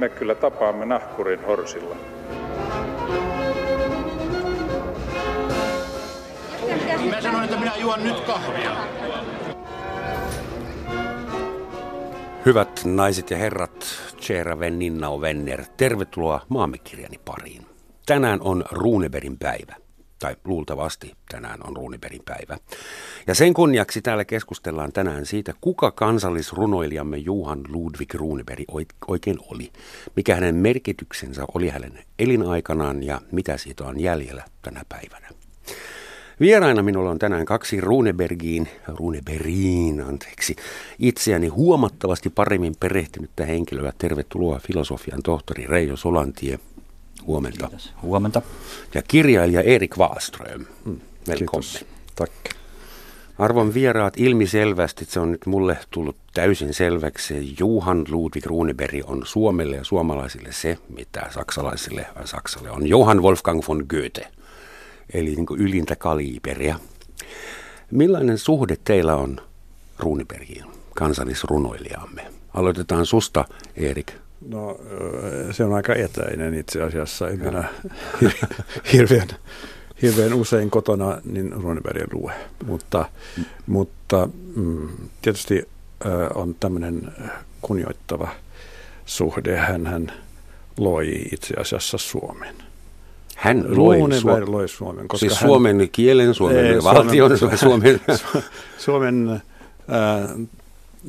me kyllä tapaamme nahkurin horsilla. Mä sanoin, että minä juon nyt kahvia. Hyvät naiset ja herrat, Tjera Venninnao Venner, tervetuloa maamekirjani pariin. Tänään on Runeberin päivä, tai luultavasti tänään on Runeberin päivä. Ja sen kunniaksi täällä keskustellaan tänään siitä, kuka kansallisrunoilijamme Johan Ludwig Runeberg oikein oli, mikä hänen merkityksensä oli hänen elinaikanaan ja mitä siitä on jäljellä tänä päivänä. Vieraina minulla on tänään kaksi Runebergiin, Runeberiin, anteeksi, itseäni huomattavasti paremmin perehtynyttä henkilöä. Tervetuloa filosofian tohtori Reijo Solantie. Huomenta. Kiitos. Huomenta. Ja kirjailija Erik Wallström. Mm, Kiitos. Tack. Arvon vieraat, ilmiselvästi se on nyt mulle tullut täysin selväksi. Johan Ludwig Runeberg on Suomelle ja suomalaisille se, mitä saksalaisille ja Saksalle on Johann Wolfgang von Goethe eli niin ylintä kaliiperia. Millainen suhde teillä on Ruunibergiin, kansallisrunoilijamme? Aloitetaan susta, Erik. No se on aika etäinen itse asiassa. En minä hirveän, hirveän usein kotona niin Runebergin lue. Mutta, mutta mm, tietysti on tämmöinen kunnioittava suhde. Hän, hän loi itse asiassa Suomen. Hän loi, Runeberg loi Suomen. Koska siis hän, suomen kielen, suomen ei, valtion, Suomen, Suomen, Suomen äh,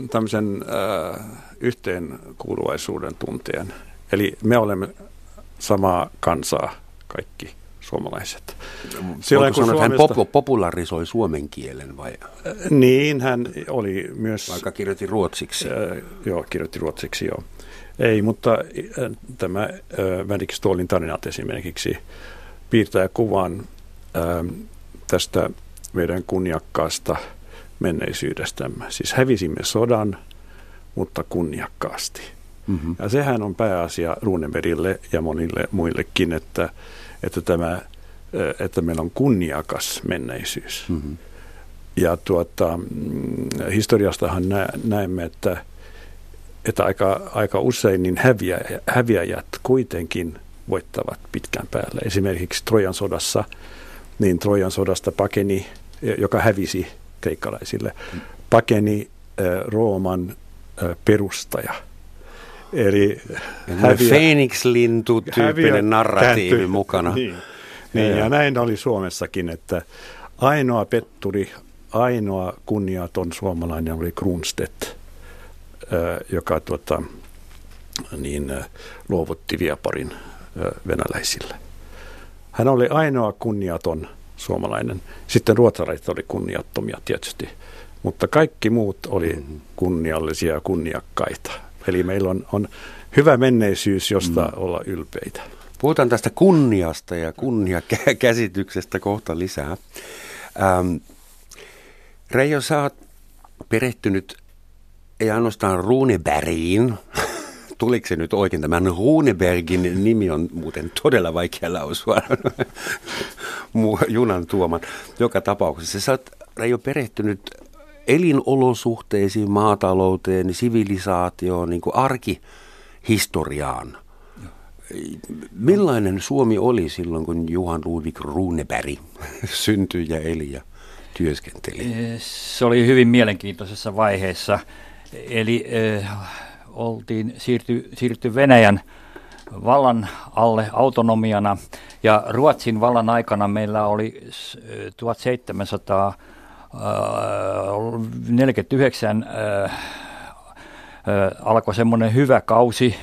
tämmöisen äh, yhteenkuuluvaisuuden tunteen. Eli me olemme samaa kansaa kaikki suomalaiset. Silloin, kun Suomesta, hän pop- popularisoi suomen kielen vai? Niin, hän oli myös... Vaikka kirjoitti ruotsiksi. Äh, joo, kirjoitti ruotsiksi, joo. Ei, mutta äh, tämä äh, Vändik Ståhlin tarinat esimerkiksi piirtää kuvan äh, tästä meidän kunniakkaasta menneisyydestämme. Siis hävisimme sodan, mutta kunniakkaasti. Mm-hmm. Ja sehän on pääasia Runebergille ja monille muillekin, että, että, tämä, että meillä on kunniakas menneisyys. Mm-hmm. Ja tuota, mm, historiastahan nä, näemme, että että aika, aika usein niin häviä, häviäjät kuitenkin voittavat pitkän päälle. Esimerkiksi Trojan sodassa, niin Trojan sodasta pakeni, joka hävisi kreikkalaisille, pakeni Rooman perustaja. Eli Phoenix-lintu tyyppinen narratiivi kääntyi, mukana. Niin, niin, ja näin oli Suomessakin, että ainoa petturi, ainoa kunniaton suomalainen oli Kronstedt – joka tuota, niin, luovutti Vieparin venäläisille. Hän oli ainoa kunniaton suomalainen. Sitten ruotsalaiset oli kunniattomia tietysti, mutta kaikki muut oli mm-hmm. kunniallisia ja kunniakkaita. Eli meillä on, on hyvä menneisyys, josta mm. olla ylpeitä. Puhutaan tästä kunniasta ja kunniakäsityksestä kohta lisää. Ähm, Reijo, sä oot perehtynyt ei ainoastaan Runebergiin, tuliko se nyt oikein, tämän Runebergin nimi on muuten todella vaikea lausua, junan tuoman. Joka tapauksessa sä oot Reijo perehtynyt elinolosuhteisiin, maatalouteen, sivilisaatioon, niin kuin arkihistoriaan. Millainen Suomi oli silloin, kun Johan Ludwig Runeberg syntyi ja eli ja työskenteli? Se oli hyvin mielenkiintoisessa vaiheessa Eli äh, oltiin siirty, siirty Venäjän vallan alle autonomiana ja Ruotsin vallan aikana meillä oli 1749 äh, äh, alkoi semmoinen hyvä kausi,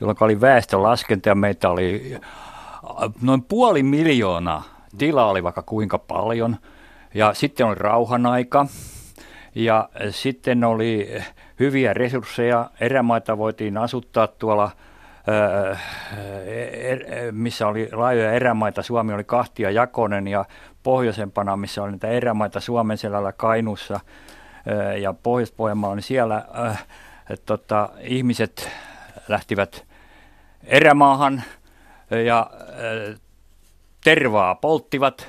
jolloin oli väestölaskenta ja meitä oli noin puoli miljoonaa. Tila oli vaikka kuinka paljon. Ja sitten oli rauhan aika. Ja sitten oli hyviä resursseja. Erämaita voitiin asuttaa tuolla, er, missä oli laajoja erämaita. Suomi oli kahtia jakonen ja pohjoisempana, missä oli niitä erämaita Suomen selällä Kainussa ja Pohjois-Pohjanmaalla, niin siellä tota, ihmiset lähtivät erämaahan ja tervaa polttivat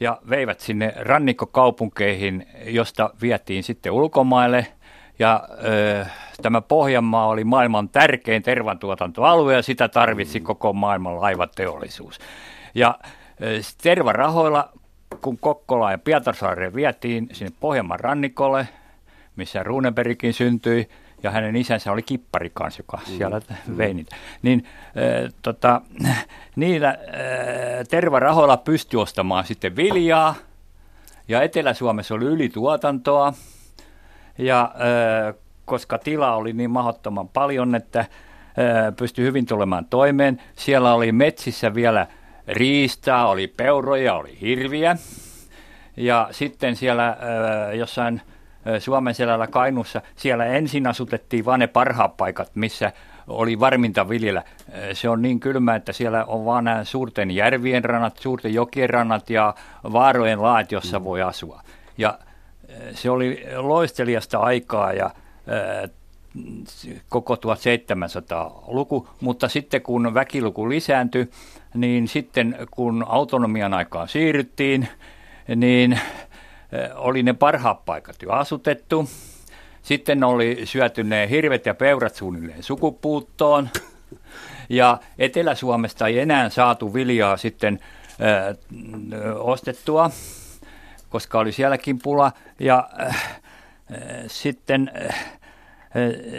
ja veivät sinne rannikkokaupunkeihin, josta vietiin sitten ulkomaille – ja ö, tämä Pohjanmaa oli maailman tärkein tervantuotantoalue ja sitä tarvitsi koko maailman laivateollisuus. Ja ö, tervarahoilla, kun Kokkola ja Pietarsaareen vietiin sinne Pohjanmaan rannikolle, missä Runebergkin syntyi, ja hänen isänsä oli kippari kanssa, joka mm. siellä mm. vei niitä. Niin äh, tota, niillä äh, tervarahoilla pystyi ostamaan sitten viljaa, ja Etelä-Suomessa oli ylituotantoa, ja äh, koska tila oli niin mahdottoman paljon, että äh, pystyi hyvin tulemaan toimeen. Siellä oli metsissä vielä riistaa, oli peuroja, oli hirviä. Ja sitten siellä äh, jossain Suomen selällä Kainussa, siellä ensin asutettiin vain ne parhaat paikat, missä oli varminta viljellä. Se on niin kylmä, että siellä on vain nämä suurten järvien rannat, suurten jokien rannat ja vaarojen laat, jossa voi asua. Ja se oli loisteliasta aikaa ja koko 1700-luku, mutta sitten kun väkiluku lisääntyi, niin sitten kun autonomian aikaan siirryttiin, niin oli ne parhaat paikat jo asutettu. Sitten oli syöty ne hirvet ja peurat suunnilleen sukupuuttoon. Ja Etelä-Suomesta ei enää saatu viljaa sitten ö, ostettua, koska oli sielläkin pula. Ja ö, sitten ö,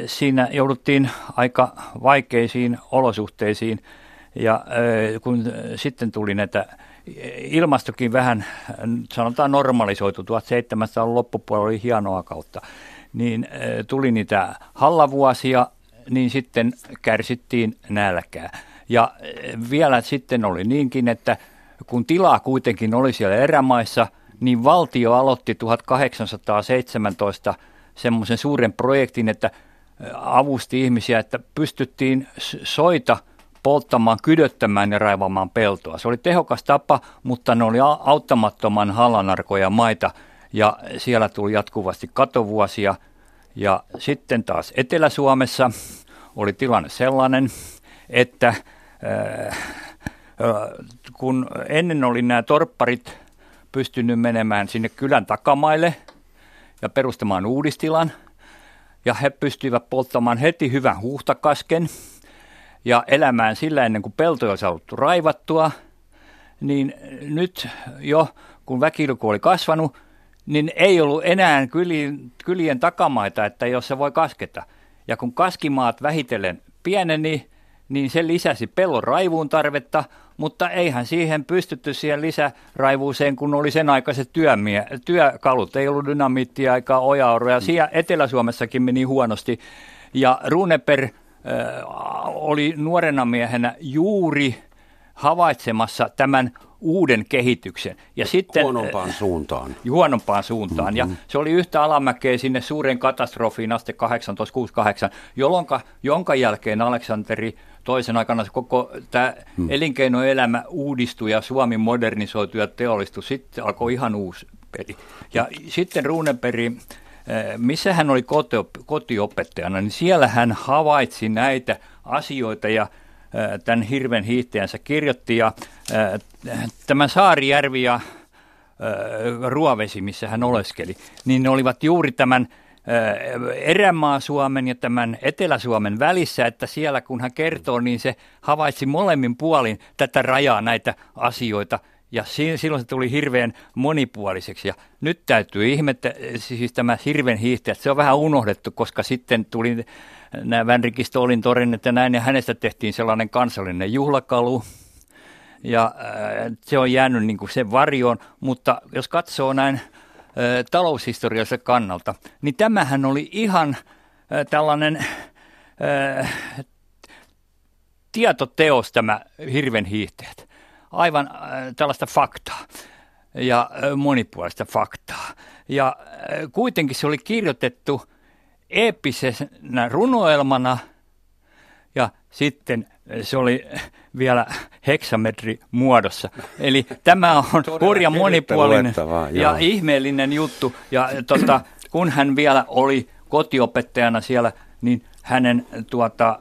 siinä jouduttiin aika vaikeisiin olosuhteisiin. Ja ö, kun sitten tuli näitä ilmastokin vähän, sanotaan normalisoitu, 1700 loppupuolella oli hienoa kautta, niin tuli niitä hallavuosia, niin sitten kärsittiin nälkää. Ja vielä sitten oli niinkin, että kun tilaa kuitenkin oli siellä erämaissa, niin valtio aloitti 1817 semmoisen suuren projektin, että avusti ihmisiä, että pystyttiin soita – polttamaan, kydöttämään ja raivamaan peltoa. Se oli tehokas tapa, mutta ne oli auttamattoman halanarkoja maita ja siellä tuli jatkuvasti katovuosia. Ja sitten taas Etelä-Suomessa oli tilanne sellainen, että äh, kun ennen oli nämä torpparit pystynyt menemään sinne kylän takamaille ja perustamaan uudistilan, ja he pystyivät polttamaan heti hyvän huhtakasken – ja elämään sillä ennen kuin peltoja olisi haluttu raivattua, niin nyt jo kun väkiluku oli kasvanut, niin ei ollut enää kylien, kylien takamaita, että jos se voi kasketa. Ja kun kaskimaat vähitellen pieneni, niin se lisäsi pellon raivuun tarvetta, mutta eihän siihen pystytty siihen lisäraivuuseen, kun oli sen aikaiset työmie- työkalut. Ei ollut dynamiittia aikaa ojaoroja. Siellä Etelä-Suomessakin meni huonosti. Ja Runeper oli nuorena miehenä juuri havaitsemassa tämän uuden kehityksen. Ja sitten, huonompaan suuntaan. Huonompaan suuntaan. Mm-hmm. Ja se oli yhtä alamäkeä sinne suureen katastrofiin asti 1868, jolloin, jonka jälkeen Aleksanteri toisen aikana koko tämä mm. elinkeinoelämä uudistui ja Suomi modernisoitui ja teollistui. Sitten alkoi ihan uusi peli. Ja sitten Runeberg missä hän oli kotiopettajana, niin siellä hän havaitsi näitä asioita ja tämän hirven hiihtäjänsä kirjoitti. Ja tämä Saarijärvi ja Ruovesi, missä hän oleskeli, niin ne olivat juuri tämän erämaa Suomen ja tämän Etelä-Suomen välissä, että siellä kun hän kertoo, niin se havaitsi molemmin puolin tätä rajaa näitä asioita – ja silloin se tuli hirveän monipuoliseksi. Ja nyt täytyy ihmettä, siis tämä hirven hiihtäjät, se on vähän unohdettu, koska sitten tuli nämä Vänrikki Stolin torinnat ja näin, ja hänestä tehtiin sellainen kansallinen juhlakalu. Ja äh, se on jäänyt niin kuin sen varjoon, mutta jos katsoo näin äh, taloushistoriallisen kannalta, niin tämähän oli ihan äh, tällainen äh, tietoteos tämä hirven hiihtäjät aivan äh, tällaista faktaa ja äh, monipuolista faktaa. Ja kuitenkin se oli kirjoitettu eeppisenä runoelmana ja sitten se oli vielä heksametri muodossa. Eli tämä on hurja monipuolinen ja ihmeellinen juttu. Ja tota, kun hän vielä oli kotiopettajana siellä, niin hänen tuota,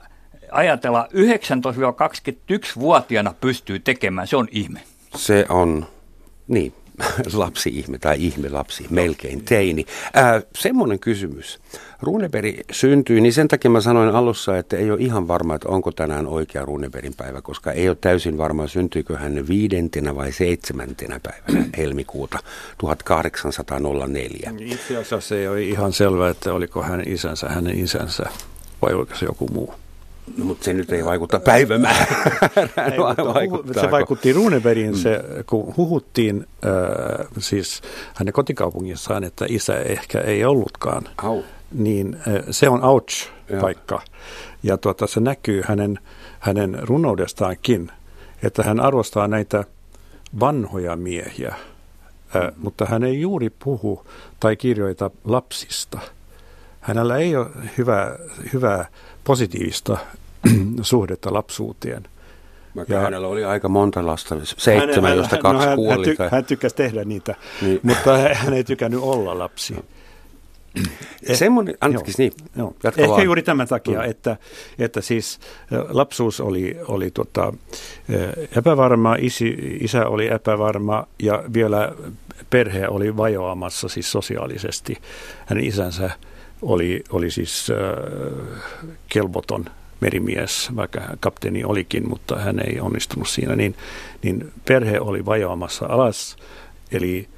ajatella 19-21-vuotiaana pystyy tekemään, se on ihme. Se on, niin, lapsi-ihme tai ihme-lapsi, melkein teini. Ää, semmoinen kysymys. Runeberg syntyi, niin sen takia mä sanoin alussa, että ei ole ihan varma, että onko tänään oikea Runebergin päivä, koska ei ole täysin varma, syntyykö hän viidentenä vai seitsemäntenä päivänä helmikuuta 1804. Itse asiassa ei ole ihan selvää, että oliko hän isänsä hänen isänsä vai oliko se joku muu. No, mutta se nyt ei vaikuta päivämäärään. se vaikutti Runebergin, se, kun huhuttiin äh, siis hänen kotikaupungissaan, että isä ehkä ei ollutkaan. Au. Niin äh, se on ouch-paikka. Ja tuota, se näkyy hänen, hänen runoudestaankin, että hän arvostaa näitä vanhoja miehiä, äh, mutta hän ei juuri puhu tai kirjoita lapsista. Hänellä ei ole hyvää, hyvää positiivista suhdetta lapsuuteen. Vaikka ja hänellä oli aika monta lasta, seitsemän, hän, josta kaksi no hän, kuoli. Hän, ty, hän tykkäsi tehdä niitä, niin. mutta hän ei tykännyt olla lapsi. No. Eh, Semmoinen, anteeksi, niin, joo. Ehkä vaan. juuri tämän takia, mm. että, että siis lapsuus oli, oli tota, epävarma, isi, isä oli epävarma ja vielä perhe oli vajoamassa siis sosiaalisesti. Hänen isänsä oli, oli siis äh, kelvoton merimies, vaikka kapteeni olikin, mutta hän ei onnistunut siinä, niin, niin perhe oli vajoamassa alas, eli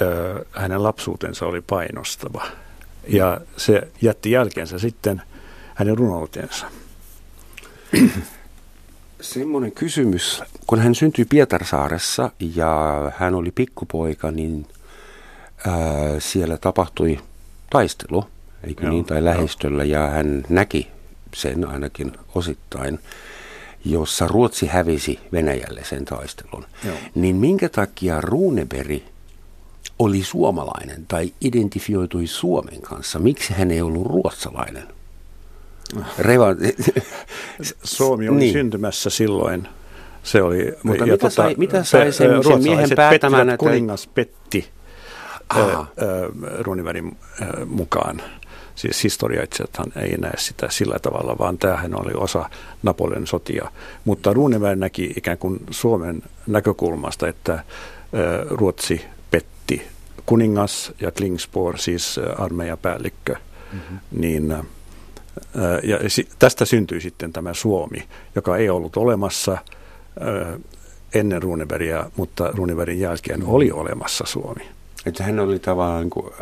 ö, hänen lapsuutensa oli painostava. Ja se jätti jälkeensä sitten hänen runoutensa. Semmoinen kysymys, kun hän syntyi Pietarsaaressa ja hän oli pikkupoika, niin ää, siellä tapahtui taistelu, eikö Joo, niin, tai lähistöllä, ja hän näki sen ainakin osittain, jossa Ruotsi hävisi Venäjälle sen taistelun, Joo. niin minkä takia Runeberg oli suomalainen tai identifioitui Suomen kanssa? Miksi hän ei ollut ruotsalainen? Reva... Suomi oli niin. syntymässä silloin. Se oli, Mutta ja mitä, tota, sai, mitä sai sen, sen miehen päätämään? Että... Kuningas petti Runebergin mukaan siis historiaitsijathan ei näe sitä sillä tavalla, vaan tämähän oli osa Napoleon sotia. Mutta Runeberg näki ikään kuin Suomen näkökulmasta, että Ruotsi petti kuningas ja Klingspor, siis armeijapäällikkö, mm-hmm. niin ja tästä syntyi sitten tämä Suomi, joka ei ollut olemassa ennen Runebergia, mutta Runebergin jälkeen oli olemassa Suomi. Että hän oli tavallaan niin kuin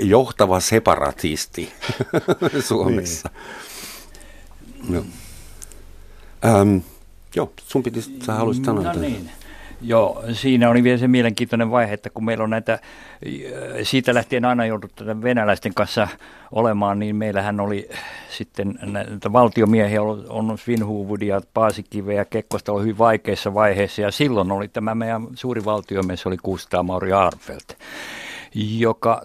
johtava separatisti Suomessa. Niin. No. Ähm, joo, sun piti, sä haluaisit sanoa. No niin. Joo, siinä oli vielä se mielenkiintoinen vaihe, että kun meillä on näitä, siitä lähtien aina joudut venäläisten kanssa olemaan, niin meillähän oli sitten näitä valtiomiehiä, on Svinhuvudia, Paasikive ja Kekkosta oli hyvin vaikeissa vaiheissa, ja silloin oli tämä meidän suuri valtiomies, oli Kustaa Mauri Arfelt, joka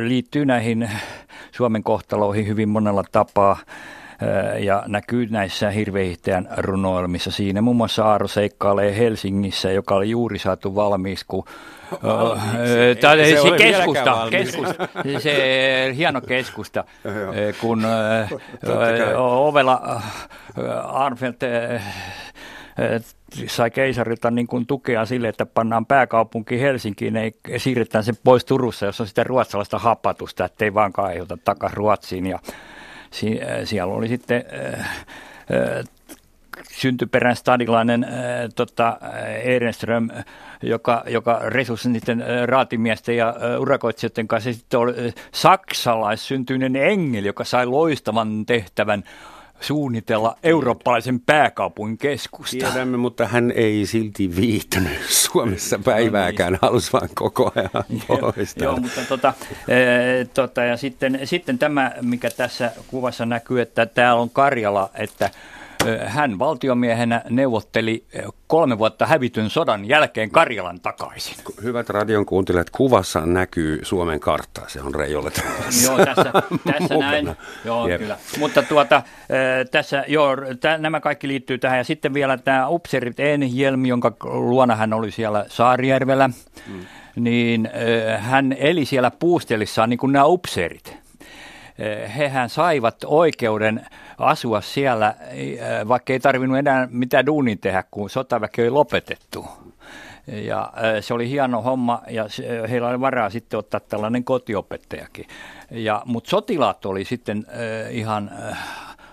liittyy näihin Suomen kohtaloihin hyvin monella tapaa ja näkyy näissä hirveihteän runoilmissa. Siinä muun muassa Aaro seikkailee Helsingissä, joka oli juuri saatu valmiiksi, kun Tämä se, se keskusta, keskusta, se hieno keskusta, kun ovella Arnfeldt sai keisarilta niin kuin tukea sille, että pannaan pääkaupunki Helsinkiin, ei siirretään se pois Turussa, jos on sitä ruotsalaista hapatusta, ettei vaan kaihota takaisin Ruotsiin. Ja si- äh, siellä oli sitten äh, äh, syntyperän stadilainen äh, tota, Ehrenström, joka, joka resurssi niiden äh, raatimiesten ja äh, urakoitsijoiden kanssa. Sitten oli äh, saksalaissyntyinen engel, joka sai loistavan tehtävän suunnitella eurooppalaisen pääkaupungin keskusta. Tiedämme, mutta hän ei silti viihtynyt Suomessa päivääkään, halusi vaan koko ajan poistaa. Joo, mutta tota, e, tota, ja sitten, sitten tämä, mikä tässä kuvassa näkyy, että täällä on Karjala, että hän valtiomiehenä neuvotteli kolme vuotta hävityn sodan jälkeen Karjalan takaisin. Hyvät radion kuuntelijat, kuvassa näkyy Suomen kartta. Se on Reijolle Joo, tässä, tässä näin. Joo, Jep. kyllä. Mutta tuota, tässä, joo, t- nämä kaikki liittyy tähän. Ja sitten vielä tämä Upserit Enhjelm, jonka luona hän oli siellä Saarijärvellä. Hmm. Niin hän eli siellä puustelissaan niin kuin nämä upseerit hehän saivat oikeuden asua siellä, vaikka ei tarvinnut enää mitään duunin tehdä, kun sotaväki oli lopetettu. Ja se oli hieno homma ja heillä oli varaa sitten ottaa tällainen kotiopettajakin. Ja, mutta sotilaat oli sitten ihan,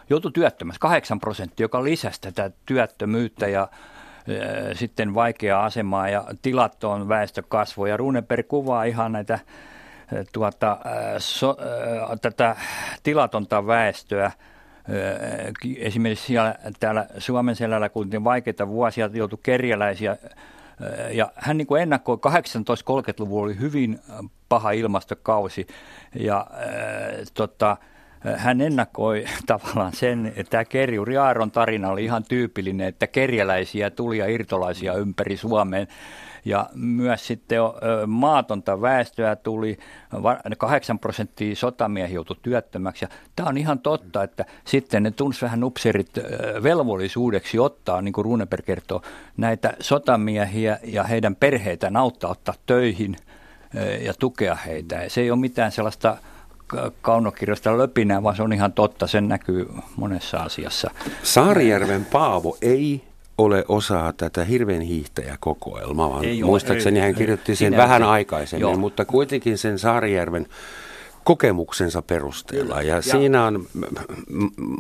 joutu työttömässä, 8 prosenttia, joka lisäsi tätä työttömyyttä ja sitten vaikeaa asemaa ja tilattoon väestökasvu. Ja Runeberg kuvaa ihan näitä tuota, so, tätä tilatonta väestöä esimerkiksi siellä, täällä Suomen selällä, kun vaikeita vuosia joutui kerjäläisiä ja hän niin kuin ennakoi, 1830-luvulla oli hyvin paha ilmastokausi ja äh, tota, hän ennakoi tavallaan sen, että tämä Kerjuri Aaron tarina oli ihan tyypillinen, että kerjäläisiä tuli ja irtolaisia ympäri Suomeen ja myös sitten maatonta väestöä tuli, 8 prosenttia sotamiehiä joutui työttömäksi. Ja tämä on ihan totta, että sitten ne tunsi vähän upseerit velvollisuudeksi ottaa, niin kuin Runeberg kertoo, näitä sotamiehiä ja heidän perheitään auttaa ottaa töihin ja tukea heitä. Se ei ole mitään sellaista kaunokirjoista löpinää, vaan se on ihan totta, sen näkyy monessa asiassa. Saarijärven Paavo ei ole osa tätä hirveän hiihtäjäkokoelmaa, vaan ei muistaakseni hän kirjoitti sen vähän ole. aikaisemmin, Joo. mutta kuitenkin sen Saarijärven kokemuksensa perusteella. Ja, ja siinä on,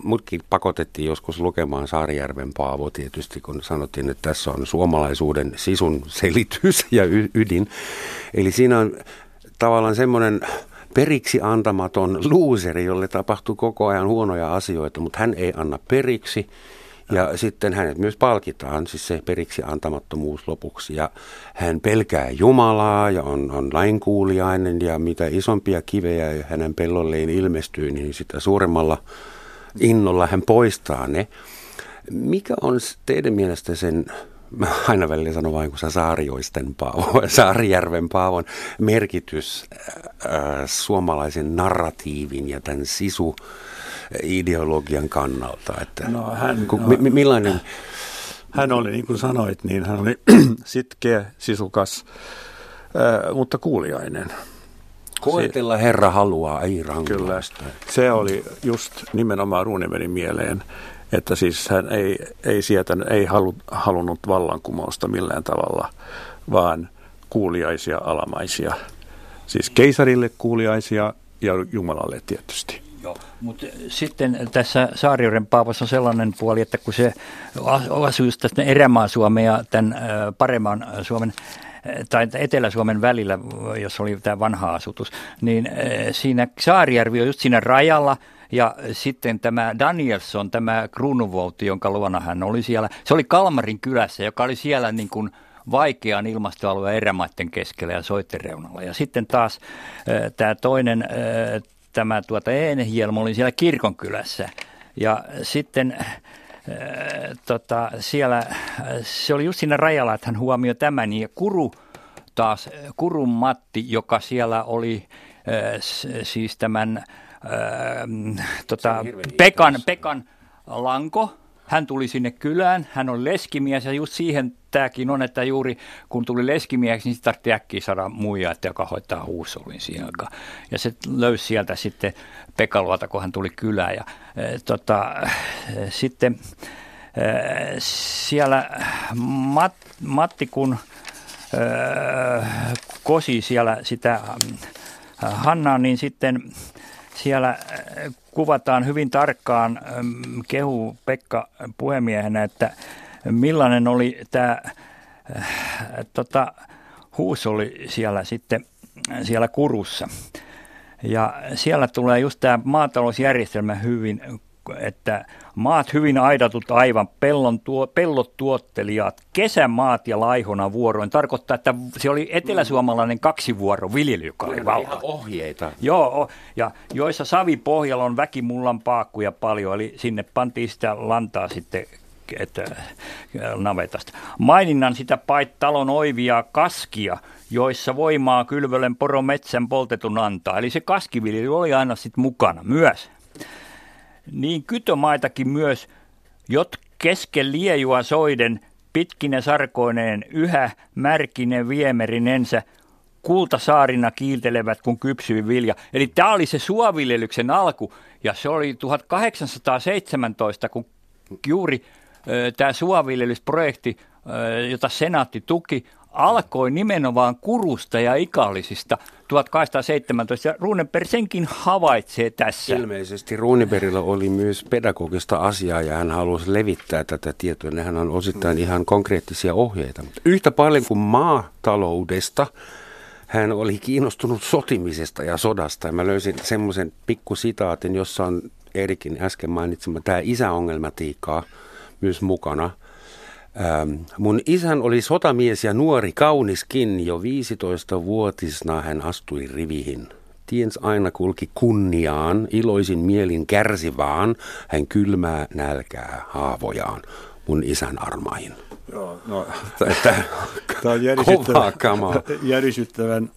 mutkin pakotettiin joskus lukemaan Saarijärven Paavo tietysti, kun sanottiin, että tässä on suomalaisuuden sisun selitys ja ydin. Eli siinä on tavallaan semmoinen periksi antamaton luuseri, jolle tapahtuu koko ajan huonoja asioita, mutta hän ei anna periksi ja sitten hänet myös palkitaan, siis se periksi antamattomuus lopuksi. Ja hän pelkää Jumalaa ja on, on lainkuuliainen ja mitä isompia kivejä hänen pellolleen ilmestyy, niin sitä suuremmalla innolla hän poistaa ne. Mikä on teidän mielestä sen mä aina välillä sanon vain, kun Saarioisten Paavo, Saarijärven Paavon merkitys äh, suomalaisen narratiivin ja tämän sisu ideologian kannalta? Että, no, hän, ku, no, mi, millainen... Hän oli, niin kuin sanoit, niin hän oli sitkeä, sisukas, äh, mutta kuuliainen. Koetella Herra haluaa, ei rankaista. Kyllä, se oli just nimenomaan Runeberin mieleen, että siis hän ei, ei, sieltä, ei halu, halunnut vallankumousta millään tavalla, vaan kuuliaisia alamaisia. Siis keisarille kuuliaisia ja Jumalalle tietysti. Joo, mutta sitten tässä Saarioiden Paavossa on sellainen puoli, että kun se asuu tästä erämaa Suomen ja tämän paremman Suomen tai Etelä-Suomen välillä, jos oli tämä vanha asutus, niin siinä Saarijärvi on just siinä rajalla – ja sitten tämä Danielson, tämä kruunuvouti, jonka luona hän oli siellä, se oli Kalmarin kylässä, joka oli siellä niin kuin vaikean ilmastoalueen erämaiden keskellä ja soittereunalla. Ja sitten taas tämä toinen, tämä tuota Eenehielmo oli siellä kirkonkylässä. Ja sitten tota, siellä, se oli just siinä rajalla, että hän huomioi tämän. Ja Kuru taas, Kurun Matti, joka siellä oli siis tämän tota, Pekan, Pekan lanko. Hän tuli sinne kylään, hän on leskimies ja just siihen tämäkin on, että juuri kun tuli leskimieheksi, niin sitten tarvitsi äkkiä saada muija, että joka hoitaa huusolin siihen aikaan. Ja se löysi sieltä sitten Pekaluota, kun hän tuli kylään. Ja, e, tota, e, sitten e, siellä Mat, Matti, kun e, kosi siellä sitä Hannaa, niin sitten siellä äh, kuvataan hyvin tarkkaan ähm, kehu Pekka puhemiehenä, että millainen oli tämä äh, tota, huusoli siellä sitten siellä Kurussa. Ja siellä tulee just tämä maatalousjärjestelmä hyvin että maat hyvin aidatut aivan, pellon tuo, pellot tuottelijat, kesämaat ja laihona vuoroin. Tarkoittaa, että se oli eteläsuomalainen kaksivuoro viljely, joka oli valtava. ohjeita. Joo, ja joissa savipohjalla on väkimullan paakkuja paljon, eli sinne pantiin sitä lantaa sitten että, äh, navetasta. Maininnan sitä pait talon oivia kaskia, joissa voimaa kylvölen poro metsän poltetun antaa. Eli se kaskiviljely oli aina sitten mukana myös niin kytömaitakin myös, jot kesken liejua soiden, pitkine sarkoineen, yhä märkinen viemerinensä, kultasaarina kiiltelevät, kun kypsyy vilja. Eli tämä oli se suoviljelyksen alku, ja se oli 1817, kun juuri tämä suoviljelysprojekti, jota senaatti tuki, alkoi nimenomaan kurusta ja ikallisista 1817 ja Runeberg senkin havaitsee tässä. Ilmeisesti Runebergilla oli myös pedagogista asiaa ja hän halusi levittää tätä tietoa. Nehän on osittain ihan konkreettisia ohjeita. Yhtä paljon kuin maataloudesta, hän oli kiinnostunut sotimisesta ja sodasta. Ja mä löysin semmoisen pikkusitaatin, jossa on Erikin äsken mainitsema tämä isäongelmatiikkaa myös mukana. Ähm, mun isän oli sotamies ja nuori kauniskin. Jo 15-vuotisna hän astui rivihin. Tiens aina kulki kunniaan, iloisin mielin kärsivään. Hän kylmää nälkää haavojaan mun isän armaihin. Joo, no, tämä on järisyttävän, järisyttävän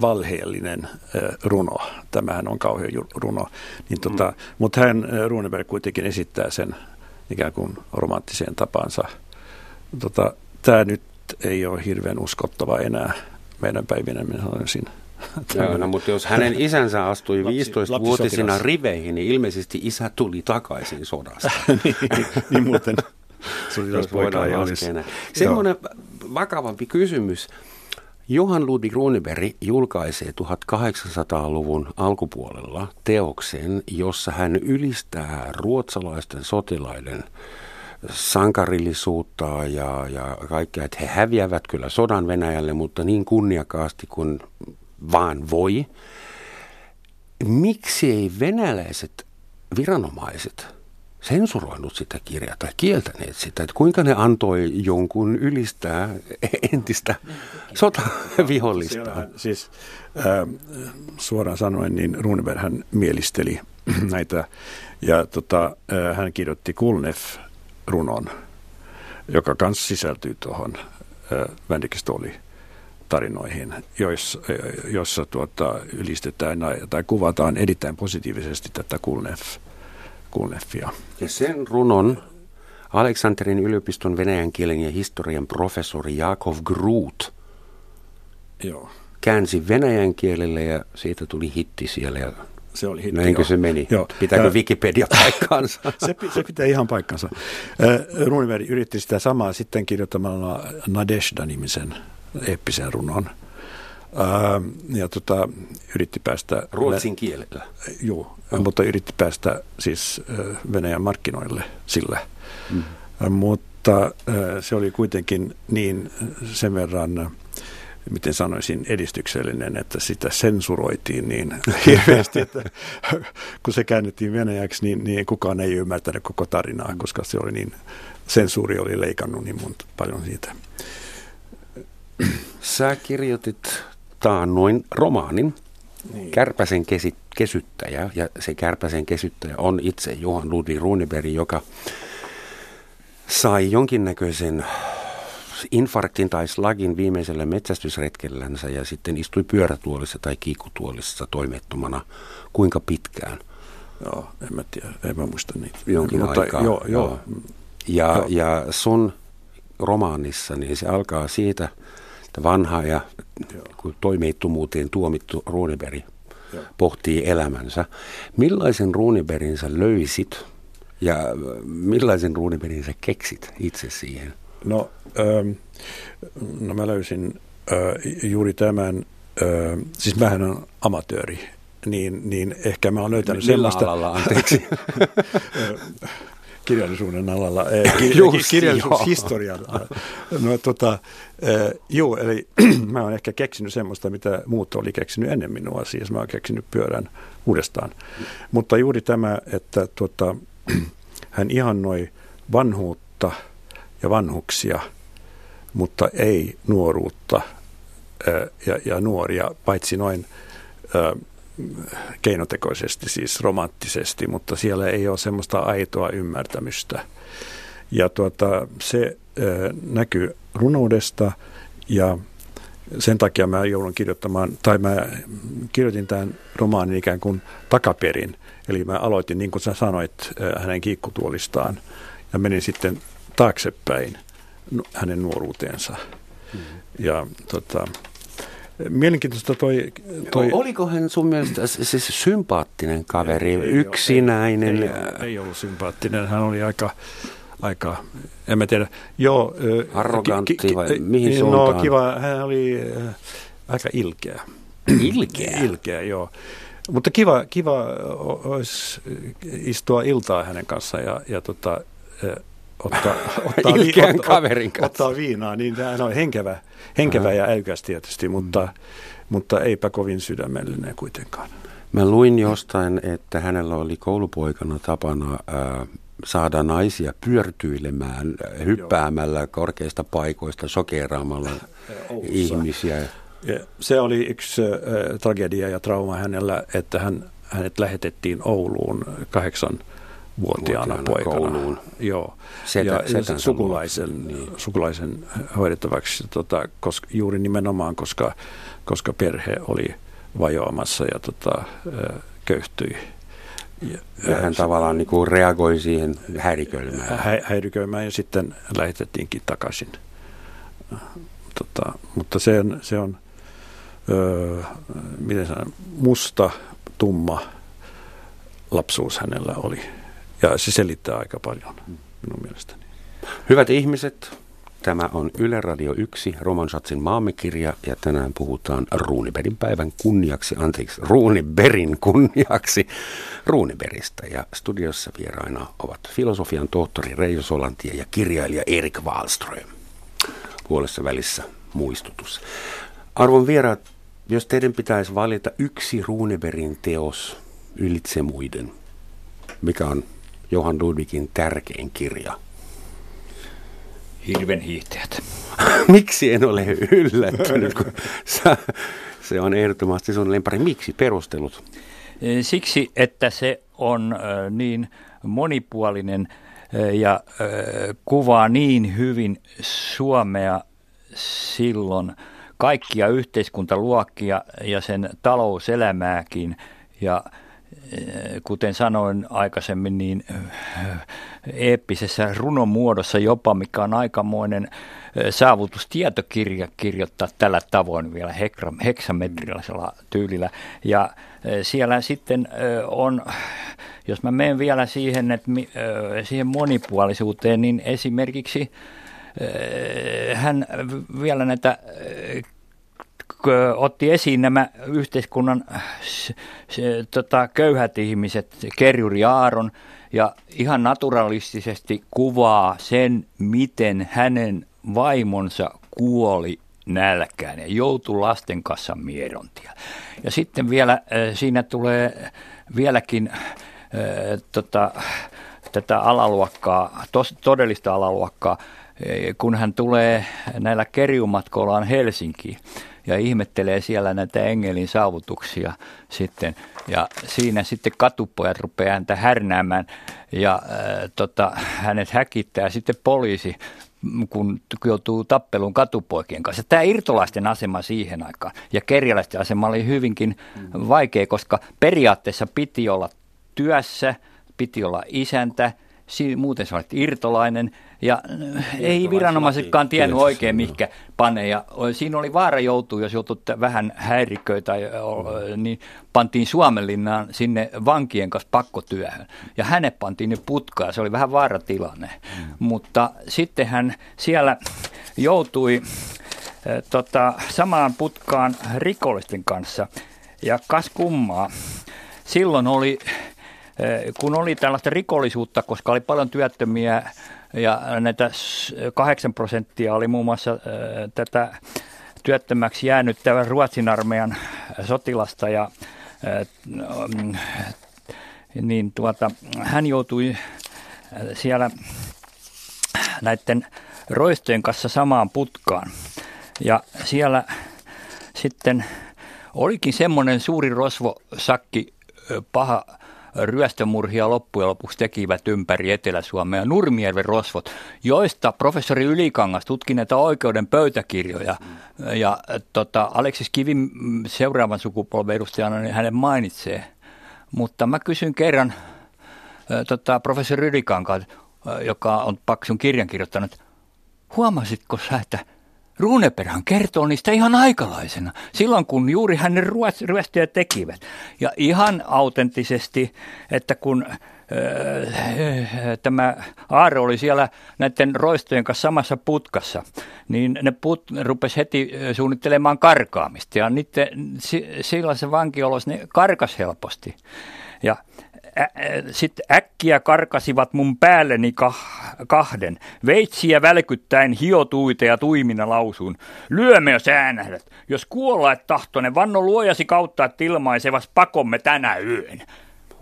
valheellinen runo. Tämähän on kauhean runo. Niin tota, mm. Mutta hän, Runeberg kuitenkin esittää sen ikään kuin romanttiseen tapansa. Tota, Tämä nyt ei ole hirveän uskottava enää meidän päivinä, minä sanoisin. Joo, no, mutta jos hänen isänsä astui 15-vuotisina riveihin, niin ilmeisesti isä tuli takaisin sodasta. niin, niin muuten olisi. Semmoinen vakavampi kysymys. Johan Ludwig Runeberg julkaisee 1800-luvun alkupuolella teoksen, jossa hän ylistää ruotsalaisten sotilaiden sankarillisuutta ja, ja kaikkea, että he häviävät kyllä sodan Venäjälle, mutta niin kunniakaasti kuin vaan voi. Miksi ei venäläiset viranomaiset – sensuroinut sitä kirjaa tai kieltäneet sitä, että kuinka ne antoi jonkun ylistää entistä sotavihollistaan. Siis äh, suoraan sanoen, niin Runeberg hän mielisteli näitä ja tota, äh, hän kirjoitti Kulnef-runon, joka myös sisältyy tuohon äh, tarinoihin, joissa, jossa tuota, ylistetään tai kuvataan erittäin positiivisesti tätä Kulnef Kulneffia. Ja sen runon Aleksanterin yliopiston venäjän kielen ja historian professori Jakov Groot Joo. käänsi venäjän kielelle ja siitä tuli hitti siellä. Ja se oli hitti, Näinkö se meni? Joo. Pitääkö Wikipedia paikkaansa? se, se pitää ihan paikkansa. Runeberg yritti sitä samaa sitten kirjoittamalla Nadeshda-nimisen eeppisen runon. Ja tota, yritti päästä... Ruotsin kielellä? Joo, mutta yritti päästä siis Venäjän markkinoille sillä. Mm. Mutta se oli kuitenkin niin sen verran miten sanoisin, edistyksellinen, että sitä sensuroitiin niin hirveästi, että kun se käännettiin venäjäksi, niin, niin kukaan ei ymmärtänyt koko tarinaa, koska se oli niin, sensuuri oli leikannut niin monta, paljon siitä. Sä kirjoitit taannoin romaanin, niin. Kärpäsen kesi, kesyttäjä, ja se Kärpäsen kesyttäjä on itse Johan Ludwig Runeberg, joka sai jonkinnäköisen infarktin tai slagin viimeisellä metsästysretkellänsä ja sitten istui pyörätuolissa tai kiikutuolissa toimettomana kuinka pitkään? Joo, en mä tiedä, en mä muista niitä. Jonkin Mutta aikaa. Joo, joo. Ja, joo. ja sun romaanissa, niin se alkaa siitä – vanha ja kun toimeittomuuteen tuomittu Runeberg Joo. pohtii elämänsä. Millaisen Runebergin sä löysit ja millaisen Runebergin sä keksit itse siihen? No, ähm, no mä löysin äh, juuri tämän, äh, siis mähän on amatööri, niin, niin ehkä mä oon löytänyt Millä sellaista... alalla, anteeksi? kirjallisuuden alalla, eh, Just, kirjallisuushistorian. No tota, eh, joo, eli mä oon ehkä keksinyt semmoista, mitä muut oli keksinyt ennen minua, siis mä oon keksinyt pyörän uudestaan. Mutta juuri tämä, että tota, hän ihannoi vanhuutta ja vanhuksia, mutta ei nuoruutta ja, ja nuoria, paitsi noin keinotekoisesti, siis romanttisesti, mutta siellä ei ole semmoista aitoa ymmärtämystä. Ja tuota, se näkyy runoudesta ja sen takia mä joudun kirjoittamaan, tai mä kirjoitin tämän romaanin ikään kuin takaperin. Eli mä aloitin, niin kuin sä sanoit, hänen kiikkutuolistaan ja menin sitten taaksepäin hänen nuoruuteensa. Mm-hmm. Ja tota, Mielenkiintoista toi, toi... Oliko hän sun mielestä siis sympaattinen kaveri, ei, ei yksinäinen? Ei, ei, ei ollut sympaattinen. Hän oli aika, aika, en mä tiedä, joo. Arrogantti ki, ki, vai mihin no, suuntaan? No kiva, hän oli äh, aika ilkeä. Ilkeä? ilkeä, joo. Mutta kiva, kiva olisi istua iltaa hänen kanssaan ja, ja tota, ottaa, ottaa, vi, ottaa, kaverin kanssa. ottaa viinaa, niin hän on henkevä, henkevä ja äykäs tietysti, mutta, mutta eipä kovin sydämellinen kuitenkaan. Mä luin jostain, että hänellä oli koulupoikana tapana ää, saada naisia pyörtyilemään, hyppäämällä Joo. korkeista paikoista, sokeraamalla ihmisiä. Ja se oli yksi äh, tragedia ja trauma hänellä, että hän, hänet lähetettiin Ouluun kahdeksan vuotiaana poikana. Kouluun. Joo. Setä, ja setän sukulaisen, niin. sukulaisen hoidettavaksi tota, koska, juuri nimenomaan, koska, koska perhe oli vajoamassa ja tota, köyhtyi. Ja, ja hän tavallaan niin kuin reagoi siihen häiriköimään. Hä, häiriköimään ja sitten lähetettiinkin takaisin. Tota, mutta se on, se on öö, miten sanon, musta, tumma lapsuus hänellä oli. Ja se selittää aika paljon minun mielestäni. Hyvät ihmiset, tämä on Yle Radio 1, Roman Schatzin maamekirja, ja tänään puhutaan Ruuniberin päivän kunniaksi, anteeksi, Ruuniberin kunniaksi Ruuniberistä. Ja studiossa vieraina ovat filosofian tohtori Reijo Solantie ja kirjailija Erik Wallström. Puolessa välissä muistutus. Arvon vieraat, jos teidän pitäisi valita yksi Ruuniberin teos ylitse muiden, mikä on Johan Ludwigin tärkein kirja? Hirven hiihtäjät. Miksi en ole yllättynyt, kun se on ehdottomasti sun lempari. Miksi perustelut? E, siksi, että se on niin monipuolinen ja kuvaa niin hyvin Suomea silloin kaikkia yhteiskuntaluokkia ja sen talouselämääkin. Ja kuten sanoin aikaisemmin, niin eeppisessä runon muodossa jopa, mikä on aikamoinen saavutus tietokirja kirjoittaa tällä tavoin vielä heksametrilaisella tyylillä. Ja siellä sitten on, jos mä menen vielä siihen, että siihen monipuolisuuteen, niin esimerkiksi hän vielä näitä otti esiin nämä yhteiskunnan se, tota, köyhät ihmiset, Kerjuri Aaron, ja ihan naturalistisesti kuvaa sen, miten hänen vaimonsa kuoli nälkään ja joutui lasten kanssa mierontia. Ja sitten vielä siinä tulee vieläkin äh, tota, tätä alaluokkaa, tos, todellista alaluokkaa, kun hän tulee näillä kerjumatkoillaan Helsinkiin ja ihmettelee siellä näitä engelin saavutuksia sitten. Ja siinä sitten katupojat rupeaa häntä härnäämään ja äh, tota, hänet häkittää sitten poliisi kun joutuu tappeluun katupoikien kanssa. Tämä irtolaisten asema siihen aikaan ja kerjäläisten asema oli hyvinkin vaikea, koska periaatteessa piti olla työssä, piti olla isäntä, muuten sä olet irtolainen ja ei viranomaisetkaan tiennyt oikein, mihinkä pane. Ja siinä oli vaara joutua, jos joutui vähän häiriköitä, tai, niin pantiin Suomenlinnaan sinne vankien kanssa pakkotyöhön. Ja hänet pantiin ne putkaan, se oli vähän vaaratilanne. Mm. Mutta sitten hän siellä joutui tota, samaan putkaan rikollisten kanssa. Ja kas kummaa, silloin oli kun oli tällaista rikollisuutta, koska oli paljon työttömiä ja näitä 8 prosenttia oli muun muassa tätä työttömäksi jäänyttä Ruotsin armeijan sotilasta ja mm, niin tuota, hän joutui siellä näiden roistojen kanssa samaan putkaan. Ja siellä sitten olikin semmoinen suuri rosvosakki, paha ryöstömurhia loppujen lopuksi tekivät ympäri Etelä-Suomea Nurmijärven rosvot, joista professori Ylikangas tutki näitä oikeuden pöytäkirjoja. Mm. Ja tota, Aleksis Kivi seuraavan sukupolven edustajana niin hänen mainitsee. Mutta mä kysyn kerran tota, professori Ylikankaan, joka on paksun kirjan kirjoittanut, huomasitko sä, että Runeperhän kertoo niistä ihan aikalaisena, silloin kun juuri hänen ryöstöjä tekivät. Ja ihan autenttisesti, että kun tämä Aaro oli siellä näiden roistojen kanssa samassa putkassa, niin ne put rupesi heti suunnittelemaan karkaamista ja niiden, sellaisen vankiolossa ne karkas helposti. Ja sitten äkkiä karkasivat mun päälleni kahden. Veitsiä välkyttäen hiotuita ja tuimina lausuun. Lyömme jos äänähdät. Jos kuolla et tahtonen, vanno luojasi kautta, että ilmaisevas pakomme tänä yön.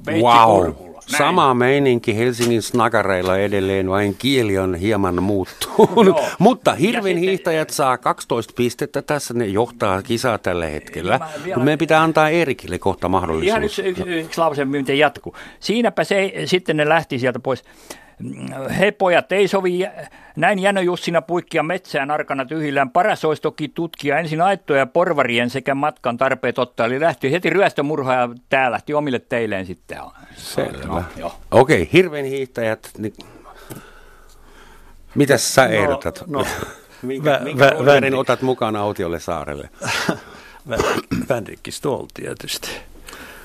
Veitsi wow. Kurkulla. Sama meininki Helsingin snagareilla edelleen, vain kieli on hieman muuttunut. Mutta hirvin hiihtäjät saa 12 pistettä tässä, ne johtaa kisaa tällä hetkellä. Mä, vielä... Meidän pitää antaa Erikille kohta mahdollisuus. Ihan yksi, yksi, yksi lause, miten jatkuu. Siinäpä se, sitten ne lähti sieltä pois. Hei pojat, ei sovi näin Jänö Jussina puikkia metsään arkana tyhjillään. Paras olisi toki tutkia ensin aittoja porvarien sekä matkan tarpeet ottaa. Eli lähti heti ryöstömurha ja tää lähti omille teilleen sitten. Selvä. No, Okei, okay, hirveän hiihtäjät. Niin... Mitäs sä no, ehdotat? No, minkä, vä, minkä vä, otat mukaan autiolle saarelle? Vänrikki Stoll tietysti.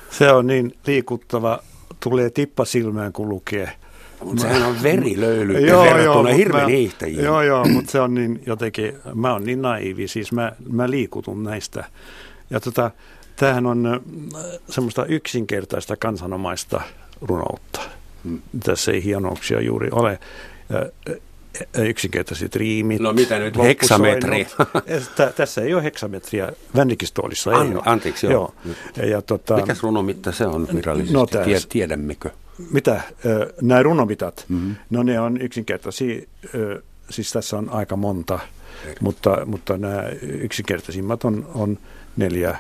Se on niin liikuttava, tulee tippa silmään kun lukee – mutta sehän on verilöyly joo, verrattuna joo, hirveän hiihtäjiin. Joo, joo, mutta se on niin jotenkin, mä oon niin naivi, siis mä, mä liikutun näistä. Ja tota, tämähän on äh, semmoista yksinkertaista kansanomaista runoutta. Hmm. Tässä ei hienouksia juuri ole. Äh, äh, yksinkertaiset riimit. No mitä nyt, heksametri? Tässä ei ole heksametriä, Vännikistoolissa ei An, ole. Anteeksi, joo. joo. Ja, tota, Mikäs runomitta se on virallisesti, no, tiedämmekö? Mitä? Nämä runomitat, mm-hmm. no ne on yksinkertaisia, siis tässä on aika monta, mutta, mutta nämä yksinkertaisimmat on, on neljä,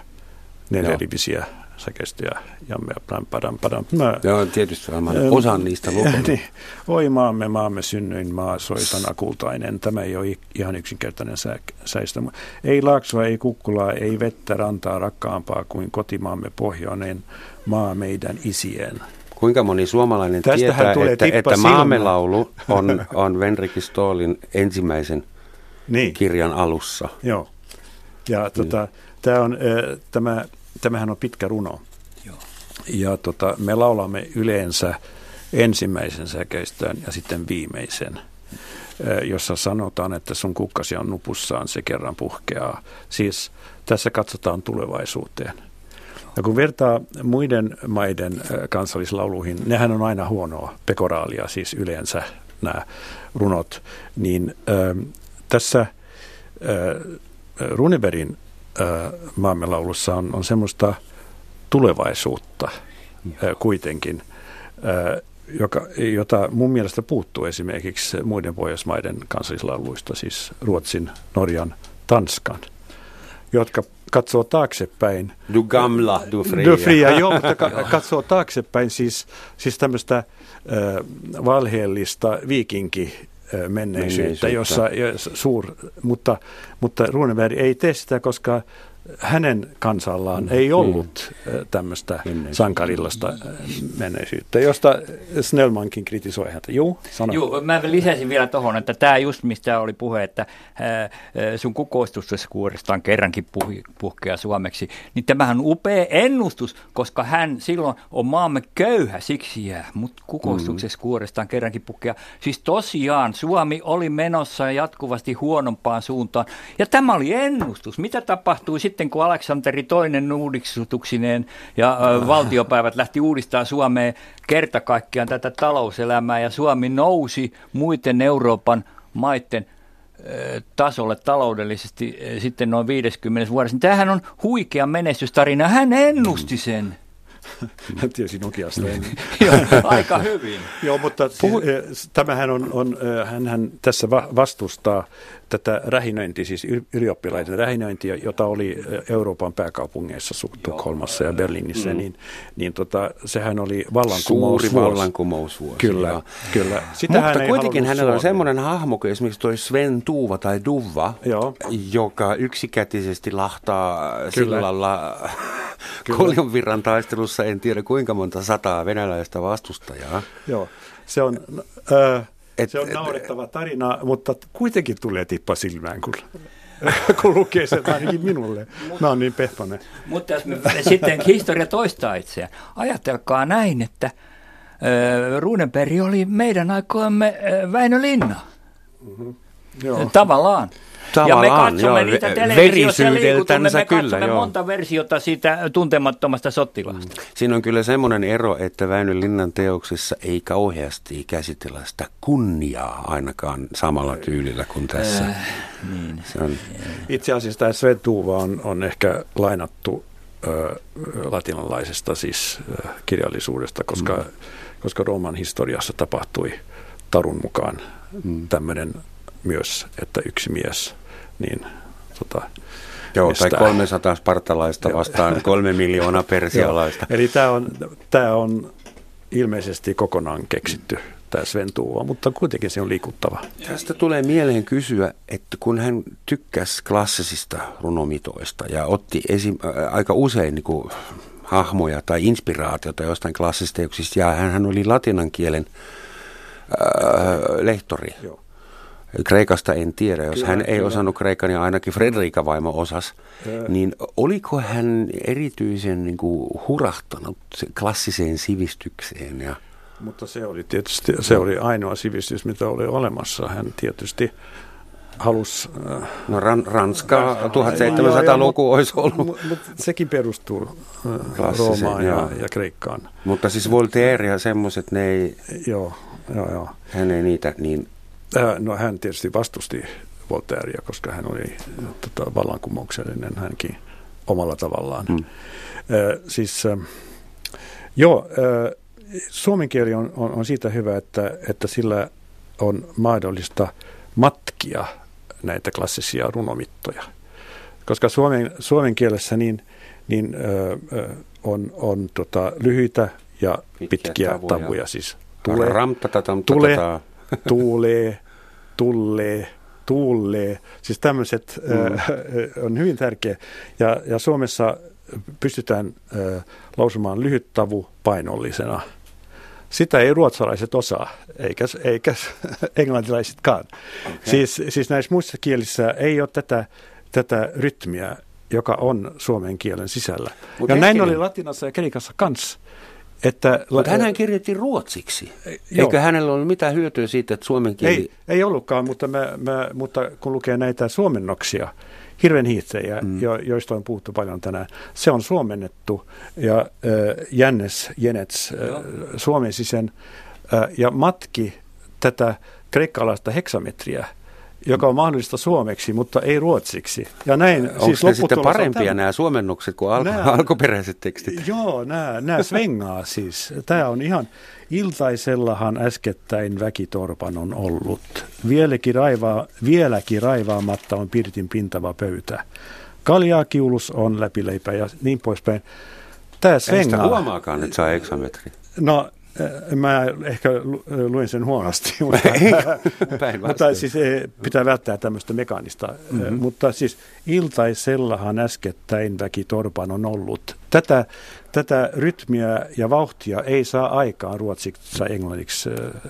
neljä rivisiä säkeistä ja jamme padam, padam, padam. Mä, Joo, tietysti varmaan ähm, osan niistä lukenut. Niin, Oi maamme, maamme synnyin maa, soitana kultainen. Tämä ei ole ihan yksinkertainen sä, säistä. Ei laaksoa, ei kukkulaa, ei vettä rantaa rakkaampaa kuin kotimaamme pohjoinen maa meidän isien. Kuinka moni suomalainen Tästähän tietää, että, että Maamelaulu on, on Venriki Stoolin ensimmäisen niin. kirjan alussa? Joo. Ja niin. tota, tämä on, tämä, tämähän on pitkä runo. Joo. Ja tota, me laulamme yleensä ensimmäisen säkeistön ja sitten viimeisen jossa sanotaan, että sun kukkasi on nupussaan, se kerran puhkeaa. Siis tässä katsotaan tulevaisuuteen. Ja kun vertaa muiden maiden kansallislauluihin, nehän on aina huonoa, pekoraalia siis yleensä nämä runot, niin äh, tässä äh, Runebergin äh, maamme laulussa on, on semmoista tulevaisuutta äh, kuitenkin, äh, joka, jota mun mielestä puuttuu esimerkiksi muiden pohjoismaiden kansallislauluista, siis Ruotsin, Norjan, Tanskan, jotka katsoo taaksepäin. Du gamla, du fria. Du fria, joo, mutta katsoo taaksepäin siis, siis tämmöistä äh, valheellista viikinki menneisyyttä, jossa, jossa suur, mutta, mutta Runeberg ei tee sitä, koska hänen kansallaan mm. ei ollut mm. tämmöistä sankarillasta menneisyyttä, josta Snellmankin kritisoi häntä. Juu, sano. Juu, mä lisäsin vielä tuohon, että tämä just mistä oli puhe, että sun kukoistuksessa on kerrankin puhkea suomeksi, niin tämähän on upea ennustus, koska hän silloin on maamme köyhä, siksi jää, mutta kukoistuksessa kuorestaan kerrankin puhkea. Siis tosiaan Suomi oli menossa jatkuvasti huonompaan suuntaan, ja tämä oli ennustus. Mitä tapahtui sitten? Sitten kun Aleksanteri toinen uudistuksineen ja valtiopäivät lähti uudistaa Suomeen kerta kaikkiaan tätä talouselämää ja Suomi nousi muiden Euroopan maiden tasolle taloudellisesti sitten noin 50 vuodessa. Tämähän on huikea menestystarina. Hän ennusti sen. Hän tiesi Nokiasta aika hyvin. Joo, mutta Puhu... tämähän on, on hän tässä vastustaa tätä rähinöintiä, siis ylioppilaiden rähinöintiä, jota oli Euroopan pääkaupungeissa, Tukholmassa ja Berliinissä, mm. niin, niin tota, sehän oli vallankumous. Suuri vallankumousvuosi. Kyllä, ja. kyllä. Sitä Mutta hän kuitenkin hänellä on semmoinen hahmo kuin esimerkiksi toi Sven Tuuva tai Duva, Joo. joka yksikätisesti lahtaa kyllä. sillalla Koljonvirran taistelussa en tiedä kuinka monta sataa venäläistä vastustajaa. Joo, se on... Äh, et, se on naurettava tarina, mutta kuitenkin tulee tippa silmään, kun, kun lukee sen ainakin minulle. Mä oon niin pehtonen. Mutta jos me, sitten historia toistaa itseään. Ajatelkaa näin, että Runeberg oli meidän aikoimme Väinö Linna. Mm-hmm. Joo. Tavallaan. Tavallaan, ja me katsomme joo, niitä televisiossa ja liikutumme, me kyllä, katsomme joo. monta versiota siitä tuntemattomasta sottilaasta. Mm. Siinä on kyllä semmoinen ero, että Väinö Linnan teoksissa ei kauheasti käsitellä sitä kunniaa ainakaan samalla tyylillä kuin tässä. Äh, niin. Se on... Itse asiassa tämä Svetuva on, on ehkä lainattu ö, latinalaisesta siis ö, kirjallisuudesta, koska, mm. koska Rooman historiassa tapahtui tarun mukaan mm. tämmöinen myös, että yksi mies niin tota, Joo, tai 300 spartalaista vastaan kolme miljoonaa persialaista. Eli tämä on, tämä on ilmeisesti kokonaan keksitty tämä Sven Tuuva, mutta kuitenkin se on liikuttava. Tästä tulee mieleen kysyä, että kun hän tykkäsi klassisista runomitoista ja otti esim, äh, aika usein niin kuin, hahmoja tai inspiraatiota jostain klassisista teoksista, ja hän, hän oli latinan kielen äh, lehtori. Joo. Kreikasta en tiedä, jos kyllä, hän ei kyllä. osannut kreikan ja ainakin Fredrika vaimo osas, niin oliko hän erityisen niin kuin, hurahtanut klassiseen sivistykseen? Ja... Mutta se oli tietysti se oli ainoa sivistys, mitä oli olemassa. Hän tietysti halusi... Äh, no ran, Ranska 1700-luku olisi ollut. Mutta mut, sekin perustuu äh, Roomaan ja, ja Kreikkaan. Mutta siis Voltaire ja semmoiset, ne ei... Joo, joo, joo. Hän ei niitä niin No hän tietysti vastusti Voltairea, koska hän oli tota, vallankumouksellinen hänkin omalla tavallaan. Hmm. Äh, siis äh, joo, äh, suomen kieli on, on, on siitä hyvä, että, että sillä on mahdollista matkia näitä klassisia runomittoja. Koska suomen, suomen kielessä niin, niin ö, on, on tota, lyhyitä ja pitkiä, pitkiä tavuja. tavuja. Siis tulee, tulee, tuulee, tullee, tuulee. Siis tämmöiset mm. on hyvin tärkeä. Ja, ja Suomessa pystytään lausumaan lyhyt tavu painollisena. Sitä ei ruotsalaiset osaa, eikä, eikä englantilaisetkaan. Okay. Siis, siis näissä muissa kielissä ei ole tätä, tätä rytmiä, joka on suomen kielen sisällä. Mut ja näin oli latinassa ja kelikassa kanssa. Että, Mutta hän kirjoitti ruotsiksi. Joo. Eikö hänellä ollut mitään hyötyä siitä, että suomen kieli... Ei, ei ollutkaan, mutta, mä, mä, mutta kun lukee näitä suomennoksia, hirven hiitsejä, mm. jo, joista on puhuttu paljon tänään, se on suomennettu ja äh, Jännes Jenets äh, suomensi sen äh, ja matki tätä kreikkalaista heksametriä – joka on mahdollista suomeksi, mutta ei ruotsiksi. Ja näin, Onko siis ne sitten parempia nämä suomennukset kuin alku, nämä, alkuperäiset tekstit? Joo, nämä, nämä svengaa siis. Tämä on ihan, iltaisellahan äskettäin väkitorpan on ollut. Vieläkin, raivaa, vieläkin raivaamatta on pirtin pintava pöytä. Kaljaakiulus on läpileipä ja niin poispäin. Tämä svengaa. Ei sitä huomaakaan, että saa eksametri. No Mä ehkä luin sen huonosti, mutta, mutta siis pitää välttää tämmöistä mekaanista. Mm-hmm. Mutta siis iltaisellahan äskettäin väki torpan on ollut. Tätä, tätä rytmiä ja vauhtia ei saa aikaan ruotsiksi, englanniksi,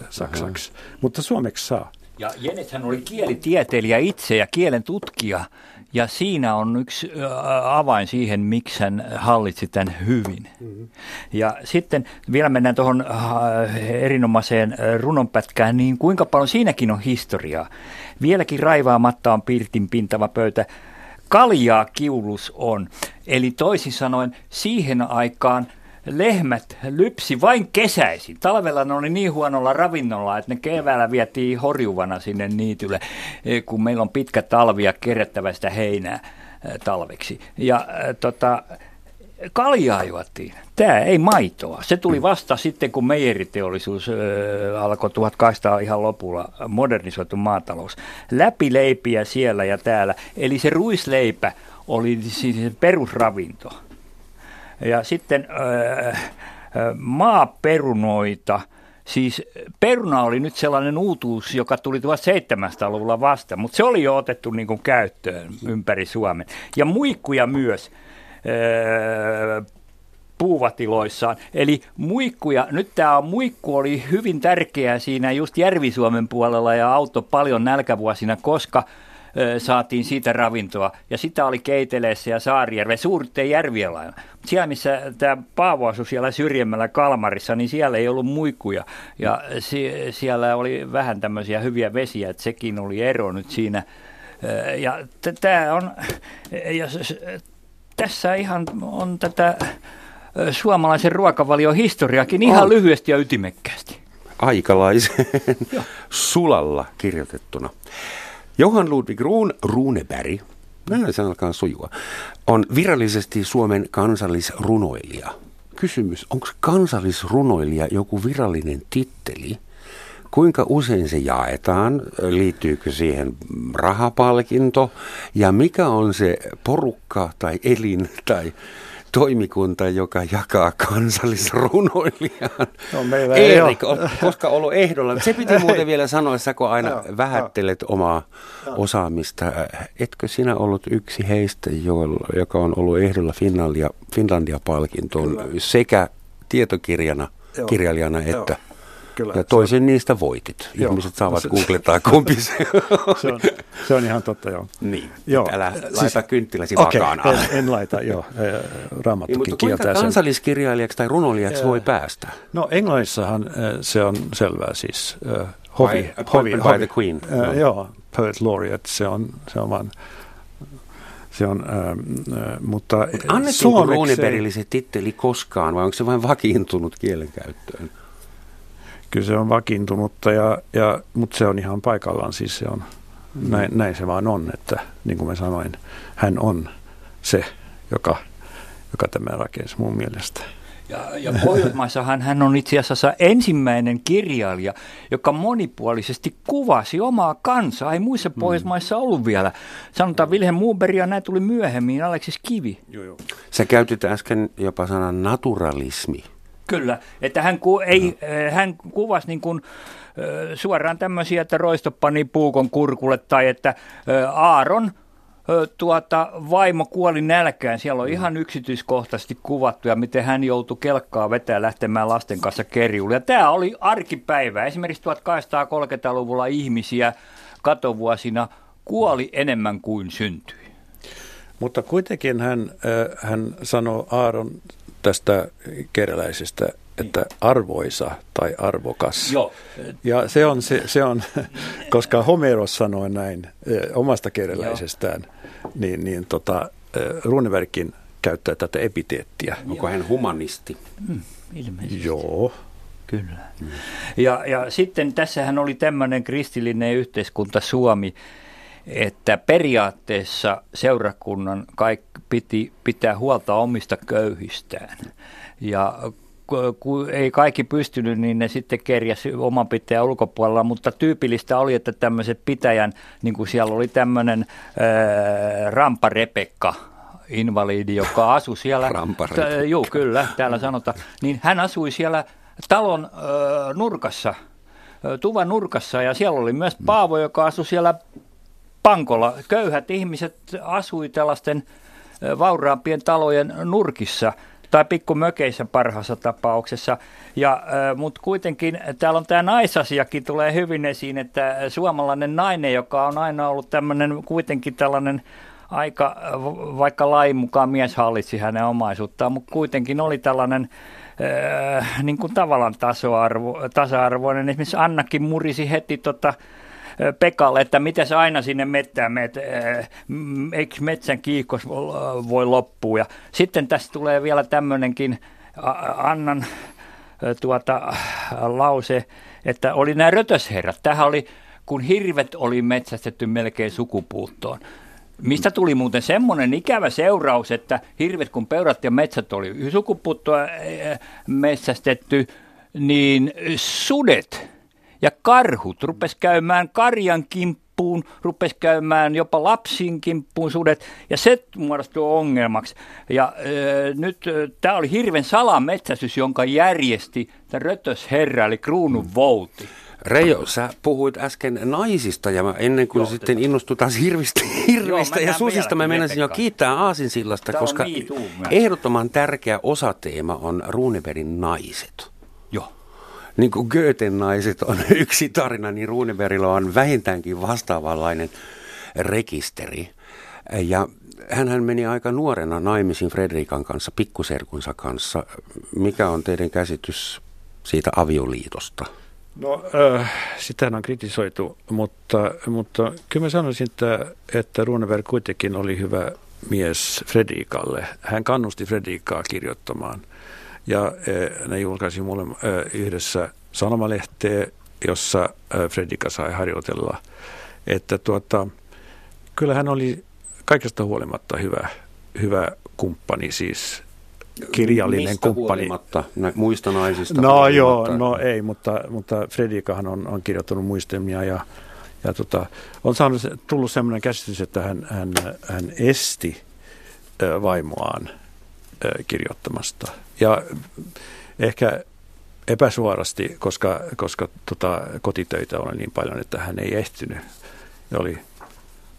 saksaksi, Aha. mutta suomeksi saa. Ja Jenethän oli kielitieteilijä itse ja kielen tutkija. Ja siinä on yksi avain siihen, miksi hän hallitsi tämän hyvin. Mm-hmm. Ja sitten vielä mennään tuohon erinomaiseen runonpätkään, niin kuinka paljon siinäkin on historiaa. Vieläkin raivaamatta on pirtin pintava pöytä. Kaljaa kiulus on. Eli toisin sanoen siihen aikaan – lehmät lypsi vain kesäisin. Talvella ne oli niin huonolla ravinnolla, että ne keväällä vietiin horjuvana sinne niitylle, eh, kun meillä on pitkä talvi ja kerättävä sitä heinää eh, talveksi. Ja äh, tota, kaljaa juottiin. Tämä ei maitoa. Se tuli vasta sitten, kun meijeriteollisuus äh, alkoi 1800 ihan lopulla, modernisoitu maatalous. Läpileipiä siellä ja täällä. Eli se ruisleipä oli siis perusravinto. Ja sitten maaperunoita, Siis peruna oli nyt sellainen uutuus, joka tuli 1700-luvulla vasta, mutta se oli jo otettu niin kuin käyttöön ympäri Suomen. Ja muikkuja myös puuvatiloissaan. Eli muikkuja, nyt tämä muikku oli hyvin tärkeää siinä just Järvi-Suomen puolella ja auto paljon nälkävuosina, koska saatiin siitä ravintoa. Ja sitä oli Keiteleessä ja Saarijärve, suurten järvien lailla. Siellä, missä tämä Paavo asui siellä syrjemmällä Kalmarissa, niin siellä ei ollut muikkuja. Ja si- siellä oli vähän tämmöisiä hyviä vesiä, että sekin oli ero nyt siinä. Ja tämä on, ja tässä ihan on tätä suomalaisen ruokavalion historiakin ihan on. lyhyesti ja ytimekkäästi. Aikalaiseen sulalla kirjoitettuna. Johan Ludwig Ruun, Runeberg, näin se alkaa sujua, on virallisesti Suomen kansallisrunoilija. Kysymys, onko kansallisrunoilija joku virallinen titteli? Kuinka usein se jaetaan? Liittyykö siihen rahapalkinto? Ja mikä on se porukka tai elin tai toimikunta, joka jakaa kansallisrunoilijan. No, meillä Erik, ei ole. koska ollut ehdolla. Se piti muuten vielä sanoa, että kun aina vähättelet omaa osaamista. Etkö sinä ollut yksi heistä, joka on ollut ehdolla Finlandia, Finlandia-palkintoon sekä tietokirjana, Joo. kirjailijana että Joo Kyllä, ja toisen on... niistä voitit. Joo. Ihmiset saavat se, googlettaa kumpi se se on. Se on ihan totta, joo. Niin, joo. älä siis, laita kynttiläsi okay, vakaan en, en laita, joo. Raamattukin niin, mutta kuinka kansalliskirjailijaksi tai runoilijaksi voi päästä? No Englannissahan se on selvää siis. hovi, by, hovi, by hovi, the Queen. Uh, no. Joo, Poet Laureate, se on, se on vaan se on, äh, äh, mutta Mut annettiinko Runebergille se titteli koskaan vai onko se vain vakiintunut kielenkäyttöön? Kyllä se on vakiintunutta, ja, ja, mutta se on ihan paikallaan. Siis se on, näin, näin se vaan on, että niin kuin mä sanoin, hän on se, joka, joka tämä rakensi mun mielestä. Ja, ja Pohjoismaissahan hän on itse asiassa ensimmäinen kirjailija, joka monipuolisesti kuvasi omaa kansaa. Ei muissa mm. Pohjoismaissa ollut vielä. Sanotaan Wilhelm Muuber ja nämä tuli myöhemmin, Aleksis Kivi. Joo, joo. Sä käytit äsken jopa sanan naturalismi. Kyllä, että hän, ku, ei, no. hän kuvasi niin kuin, suoraan tämmöisiä, että roisto pani puukon kurkulle tai että Aaron tuota, vaimo kuoli nälkään. Siellä on mm. ihan yksityiskohtaisesti kuvattu ja miten hän joutui kelkkaa vetää lähtemään lasten kanssa kerjuulle. Ja tämä oli arkipäivä. Esimerkiksi 1830-luvulla ihmisiä katovuosina kuoli enemmän kuin syntyi. Mutta kuitenkin hän, hän sanoi Aaron tästä keräläisestä, että arvoisa tai arvokas. Joo. Ja se on, se, se on koska Homeros sanoi näin eh, omasta keräläisestään, niin, niin tota, eh, Runeverkin käyttää tätä epiteettiä. Onko hän humanisti? Hmm, ilmeisesti. Joo. Kyllä. Hmm. Ja, ja sitten tässähän oli tämmöinen kristillinen yhteiskunta Suomi, että periaatteessa seurakunnan kaikki piti pitää huolta omista köyhistään. Ja kun ei kaikki pystynyt, niin ne sitten kerjäsi oman pitäjän ulkopuolella, mutta tyypillistä oli, että tämmöiset pitäjän, niin kuin siellä oli tämmöinen ää, Rampa invalidi, joka asui siellä. Joo, kyllä, täällä sanotaan. Niin hän asui siellä talon ää, nurkassa, tuvan nurkassa, ja siellä oli myös Paavo, joka asui siellä pankolla. Köyhät ihmiset asui tällaisten vauraampien talojen nurkissa tai pikkumökeissä parhaassa tapauksessa. Ja, mutta kuitenkin täällä on tämä naisasiakin tulee hyvin esiin, että suomalainen nainen, joka on aina ollut tämmöinen kuitenkin tällainen aika, vaikka lain mukaan mies hallitsi hänen omaisuuttaan, mutta kuitenkin oli tällainen niin kuin tavallaan tasa-arvo, tasa-arvoinen. Esimerkiksi Annakin murisi heti tota, Pekalle, että miten se aina sinne mettään meet, eikö metsän kiihkos voi loppua. Ja sitten tässä tulee vielä tämmöinenkin Annan tuota, lause, että oli nämä rötösherrat. Tähän oli, kun hirvet oli metsästetty melkein sukupuuttoon. Mistä tuli muuten semmoinen ikävä seuraus, että hirvet kun peurat ja metsät oli sukupuuttoa metsästetty, niin sudet ja karhut rupes käymään karjan kimppuun, rupes käymään jopa lapsin kimppuun sudet, ja se muodostui ongelmaksi. Ja äh, nyt äh, tämä oli hirven salametsästys, jonka järjesti tämä rötösherra, eli kruunun vouti. Reijo, sä puhuit äsken naisista ja ennen kuin Joo, sitten innostutaan hirvistä, hirveistä ja susista, mä menisin jo kiittää Aasinsillasta, Tämä koska ehdottoman tärkeä osateema on Runeberin naiset niin kuin Goethen naiset on yksi tarina, niin Runebergilla on vähintäänkin vastaavanlainen. rekisteri. Ja hän meni aika nuorena naimisiin Fredrikan kanssa, pikkuserkunsa kanssa. Mikä on teidän käsitys siitä avioliitosta? No, äh, sitä on kritisoitu, mutta, mutta kyllä mä sanoisin, että, että Runeberg kuitenkin oli hyvä mies Fredrikalle. Hän kannusti Fredrikaa kirjoittamaan ja äh, ne julkaisi mulle äh, yhdessä sanomalehteä, jossa äh, Fredrika sai harjoitella. Että tuota, kyllä hän oli kaikesta huolimatta hyvä, hyvä kumppani siis kirjallinen Mistä kumppani. Huolimatta? Muista naisista No huolimatta. joo, no ei, mutta, mutta Fredikahan on, on kirjoittanut muistelmia ja, ja tota, on saanut, tullut sellainen käsitys, että hän, hän, hän esti vaimoaan kirjoittamasta. Ja ehkä epäsuorasti, koska, koska tota, kotitöitä oli niin paljon, että hän ei ehtinyt ja oli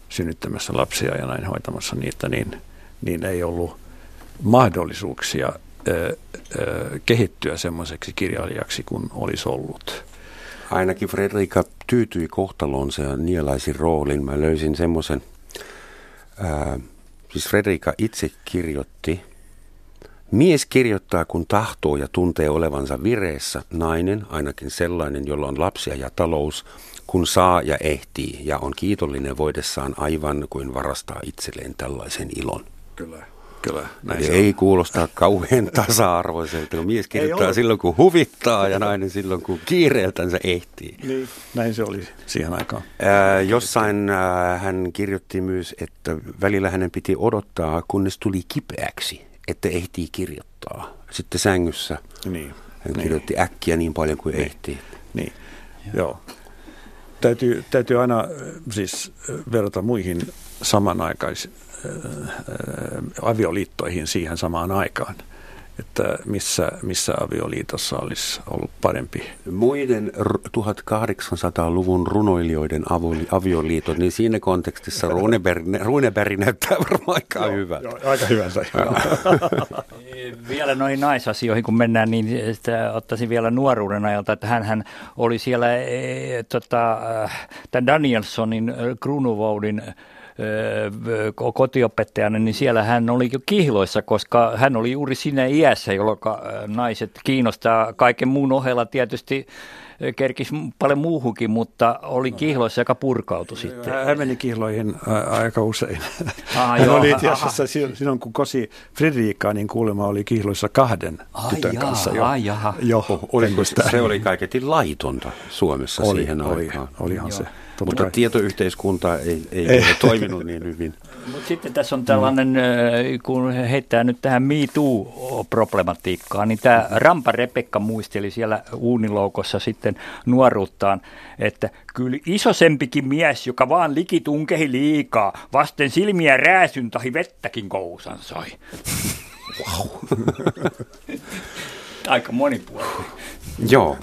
synnyttämässä lapsia ja näin hoitamassa niitä, niin, niin ei ollut mahdollisuuksia ö, ö, kehittyä semmoiseksi kirjailijaksi kuin olisi ollut. Ainakin Fredrika tyytyi kohtalonsa ja nielaisi roolin. Mä löysin semmoisen, siis Fredrika itse kirjoitti, mies kirjoittaa kun tahtoo ja tuntee olevansa vireessä, nainen, ainakin sellainen, jolla on lapsia ja talous, kun saa ja ehtii ja on kiitollinen voidessaan aivan kuin varastaa itselleen tällaisen ilon. Kyllä. Kyllä, näin se ei on. kuulostaa kauhean tasa-arvoiselta, kun mies kirjoittaa silloin kun huvittaa ja nainen silloin kun kiireeltänsä ehtii. Niin. Näin se oli siihen aikaan. Ää, jossain ää, hän kirjoitti myös, että välillä hänen piti odottaa, kunnes tuli kipeäksi, että ehtii kirjoittaa. Sitten sängyssä Niin. hän niin. kirjoitti äkkiä niin paljon kuin ehtii. Niin, joo. Täytyy, täytyy aina äh, siis äh, verrata muihin samanaikaisiin avioliittoihin siihen samaan aikaan, että missä, missä avioliitossa olisi ollut parempi. Muiden r- 1800-luvun runoilijoiden avioliitot, niin siinä kontekstissa Runeberg, Runeberg näyttää varmaan aika hyvältä. Joo, aika hyvältä. Vielä noihin naisasioihin, kun mennään, niin sitä ottaisin vielä nuoruuden ajalta, että hän oli siellä e, tota, äh, tämän Danielsonin, Krunuvoudin kotiopettajana, niin siellä hän oli jo kihloissa, koska hän oli juuri siinä iässä, jolloin naiset kiinnostaa kaiken muun ohella tietysti kerkisi paljon muuhunkin, mutta oli kihloissa, joka purkautui sitten. Hän meni kihloihin ä, aika usein. Ah, Hän joo, oli itse asiassa silloin, silloin, kun kosi Fredrikaa, niin kuulemma oli kihloissa kahden Ai tytön jaa, kanssa jo. ai jaha. jo Oliko ennestään. se oli kaiketin laitonta Suomessa oli, siihen oli, aikaan. Olihan se. Totta Mutta kai. tietoyhteiskunta ei, ei, Ei. ole toiminut niin hyvin. Mutta sitten tässä on tällainen, äh, kun heittää nyt tähän Me Too-problematiikkaan, niin tämä Rampa Rebekka muisteli siellä uuniloukossa sitten nuoruuttaan, että kyllä isosempikin mies, joka vaan likitunkehi liikaa, vasten silmiä rääsyn tahi vettäkin kousan sai. Wow. Aika monipuolinen. Joo,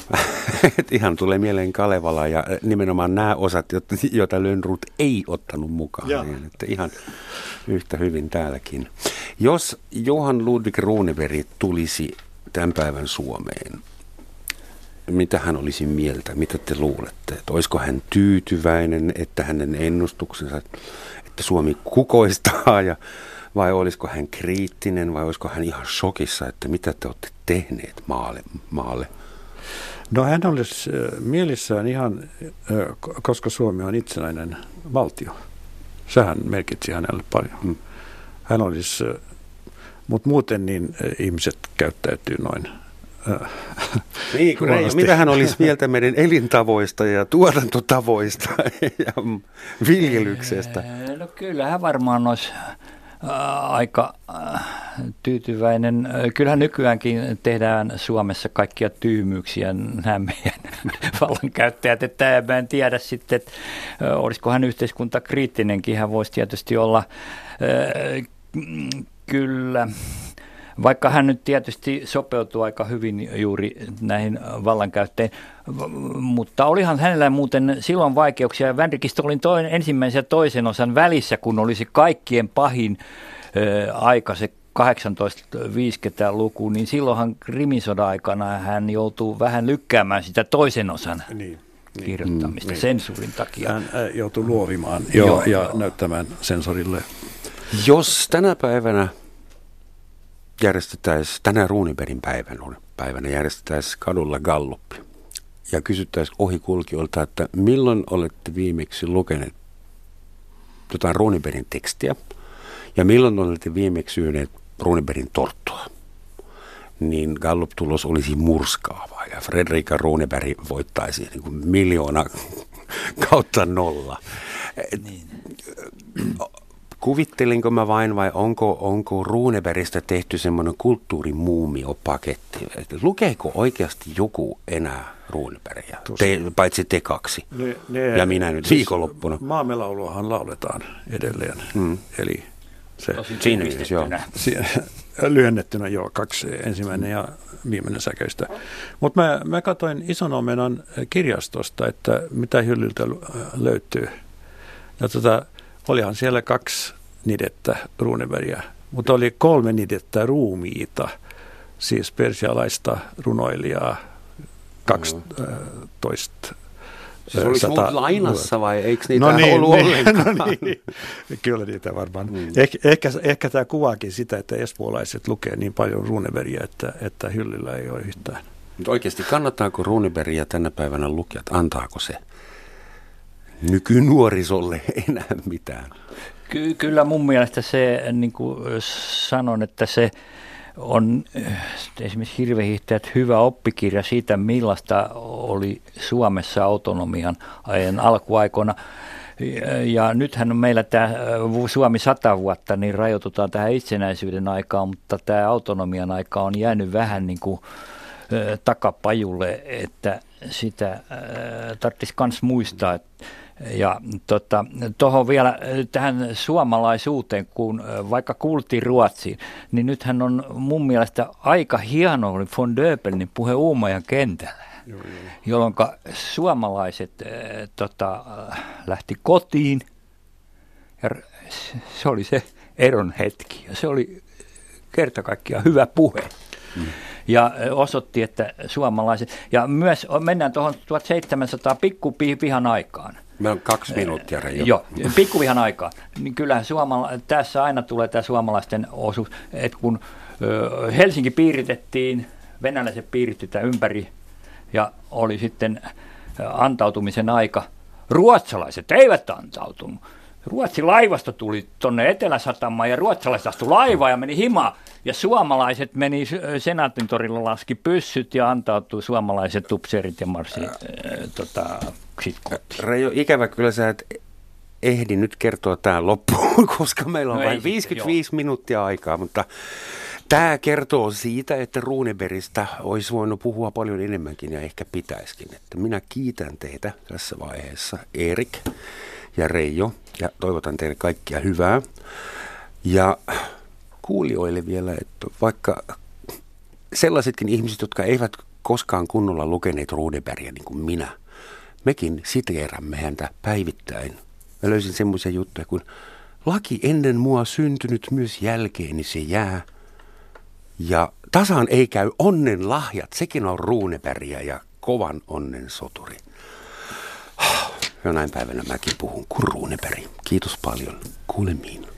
Et ihan tulee mieleen Kalevala ja nimenomaan nämä osat, joita- Lönnrut ei ottanut mukaan. Niin, että ihan yhtä hyvin täälläkin. Jos Johan Ludwig Runeberg tulisi tämän päivän Suomeen, mitä hän olisi mieltä? Mitä te luulette? Että olisiko hän tyytyväinen, että hänen ennustuksensa, että Suomi kukoistaa ja vai olisiko hän kriittinen vai olisiko hän ihan shokissa, että mitä te olette tehneet maalle? maalle? No hän olisi mielissään ihan, ko- koska Suomi on itsenäinen valtio. Sehän merkitsi hänelle paljon. Mm. Hän olisi, mutta muuten niin ihmiset käyttäytyy noin. Niin, kun ei, mitä hän olisi mieltä meidän elintavoista ja tuotantotavoista ja viljelyksestä? No kyllä hän varmaan olisi aika ää, tyytyväinen. Ää, Kyllähän nykyäänkin tehdään Suomessa kaikkia tyhmyyksiä nämä meidän vallankäyttäjät, että mä en tiedä sitten, että ää, olisiko hän yhteiskuntakriittinenkin, hän voisi tietysti olla mm, kyllä. Vaikka hän nyt tietysti sopeutuu aika hyvin juuri näihin vallankäyttäjiin, mutta olihan hänellä muuten silloin vaikeuksia. Vänrikistä oli toinen, ensimmäisen ja toisen osan välissä, kun olisi kaikkien pahin ö, aika se 1850-luku, niin silloinhan Krimin sodan aikana hän joutuu vähän lykkäämään sitä toisen osan niin. kirjoittamista mm, sensuurin takia. Hän joutui luovimaan jo, joo, ja joo. näyttämään sensorille. Jos tänä päivänä järjestettäisiin, tänä Ruuniperin päivänä, päivänä järjestettäisiin kadulla galluppi ja kysyttäisiin ohikulkijoilta, että milloin olette viimeksi lukeneet jotain Ruuniperin tekstiä ja milloin olette viimeksi syöneet Ruuniperin torttua, niin Gallup-tulos olisi murskaava ja Fredrika Runeberg voittaisi niin kuin miljoona kautta nolla. Niin. Kuvittelinko mä vain vai onko, onko Runebergistä tehty semmoinen kulttuurimuumiopaketti? Lukeeko oikeasti joku enää Runebergia, te, paitsi te kaksi ne, ne, ja minä nyt siis viikonloppuna? Maamelauluahan lauletaan edelleen, mm. eli se, siinä mielessä, joo. lyhennettynä joo, kaksi ensimmäinen ja viimeinen säkeistä. Mutta mä, mä katsoin Ison omenan kirjastosta, että mitä hyllyltä löytyy. Ja tota, olihan siellä kaksi nidettä Runebergia, mutta oli kolme nidettä ruumiita, siis persialaista runoilijaa, 12 Siis oliko sata... lainassa vai eikö niitä no niin, ollut niin, ollenkaan? No niin. Kyllä niitä varmaan. Mm. Eh, ehkä, ehkä tämä kuvaakin sitä, että espoolaiset lukee niin paljon Runebergia, että, että hyllyllä ei ole yhtään. Mutta oikeasti kannattaako Runebergia tänä päivänä lukijat? Antaako se nykynuorisolle enää mitään? Ky- kyllä mun mielestä se, niin kuin sanon, että se on eh, esimerkiksi Hirvehiihtäjät hyvä oppikirja siitä, millaista oli Suomessa autonomian ajan alkuaikoina. Ja nythän on meillä tämä eh, Suomi sata vuotta, niin rajoitutaan tähän itsenäisyyden aikaan, mutta tämä autonomian aika on jäänyt vähän niin kuin eh, takapajulle, että sitä tarvitsisi myös muistaa, että ja tuohon tota, vielä äh, tähän suomalaisuuteen, kun äh, vaikka kuultiin Ruotsiin, niin nythän on mun mielestä aika hieno oli von Döbelnin puhe Uumajan kentällä. Jolloin suomalaiset äh, tota, lähti kotiin ja se oli se eron hetki ja se oli kerta kaikkiaan hyvä puhe. Mm ja osoitti, että suomalaiset, ja myös mennään tuohon 1700 pikkupihan aikaan. Meillä on kaksi minuuttia, Reijo. Joo, pikkuvihan aikaa. Niin kyllähän suomala- tässä aina tulee tämä suomalaisten osuus, että kun Helsinki piiritettiin, venäläiset piiritetään ympäri ja oli sitten antautumisen aika. Ruotsalaiset eivät antautunut. Ruotsin laivasta tuli tuonne Etelä-Satamaan ja ruotsalaiset astu laivaan ja meni himaan. Ja suomalaiset meni Senaatin torilla, laski pyssyt ja antautui suomalaiset upseerit ja marssi äh, tota, Reijo, ikävä kyllä sä et ehdi nyt kertoa tämän loppuun, koska meillä on no vain 55 joo. minuuttia aikaa, mutta Tämä kertoo siitä, että Runebergistä olisi voinut puhua paljon enemmänkin ja ehkä pitäisikin. Että minä kiitän teitä tässä vaiheessa, Erik ja Reijo, ja toivotan teille kaikkia hyvää. Ja kuulijoille vielä, että vaikka sellaisetkin ihmiset, jotka eivät koskaan kunnolla lukeneet Runebergia niin kuin minä, mekin siteerämme häntä päivittäin. Mä löysin semmoisia juttuja kuin laki ennen mua syntynyt myös jälkeeni se jää. Ja tasan ei käy onnen lahjat, sekin on Runebergia ja kovan onnen soturi. Jonain päivänä mäkin puhun kuin Runeberg. Kiitos paljon. Kuulemiin.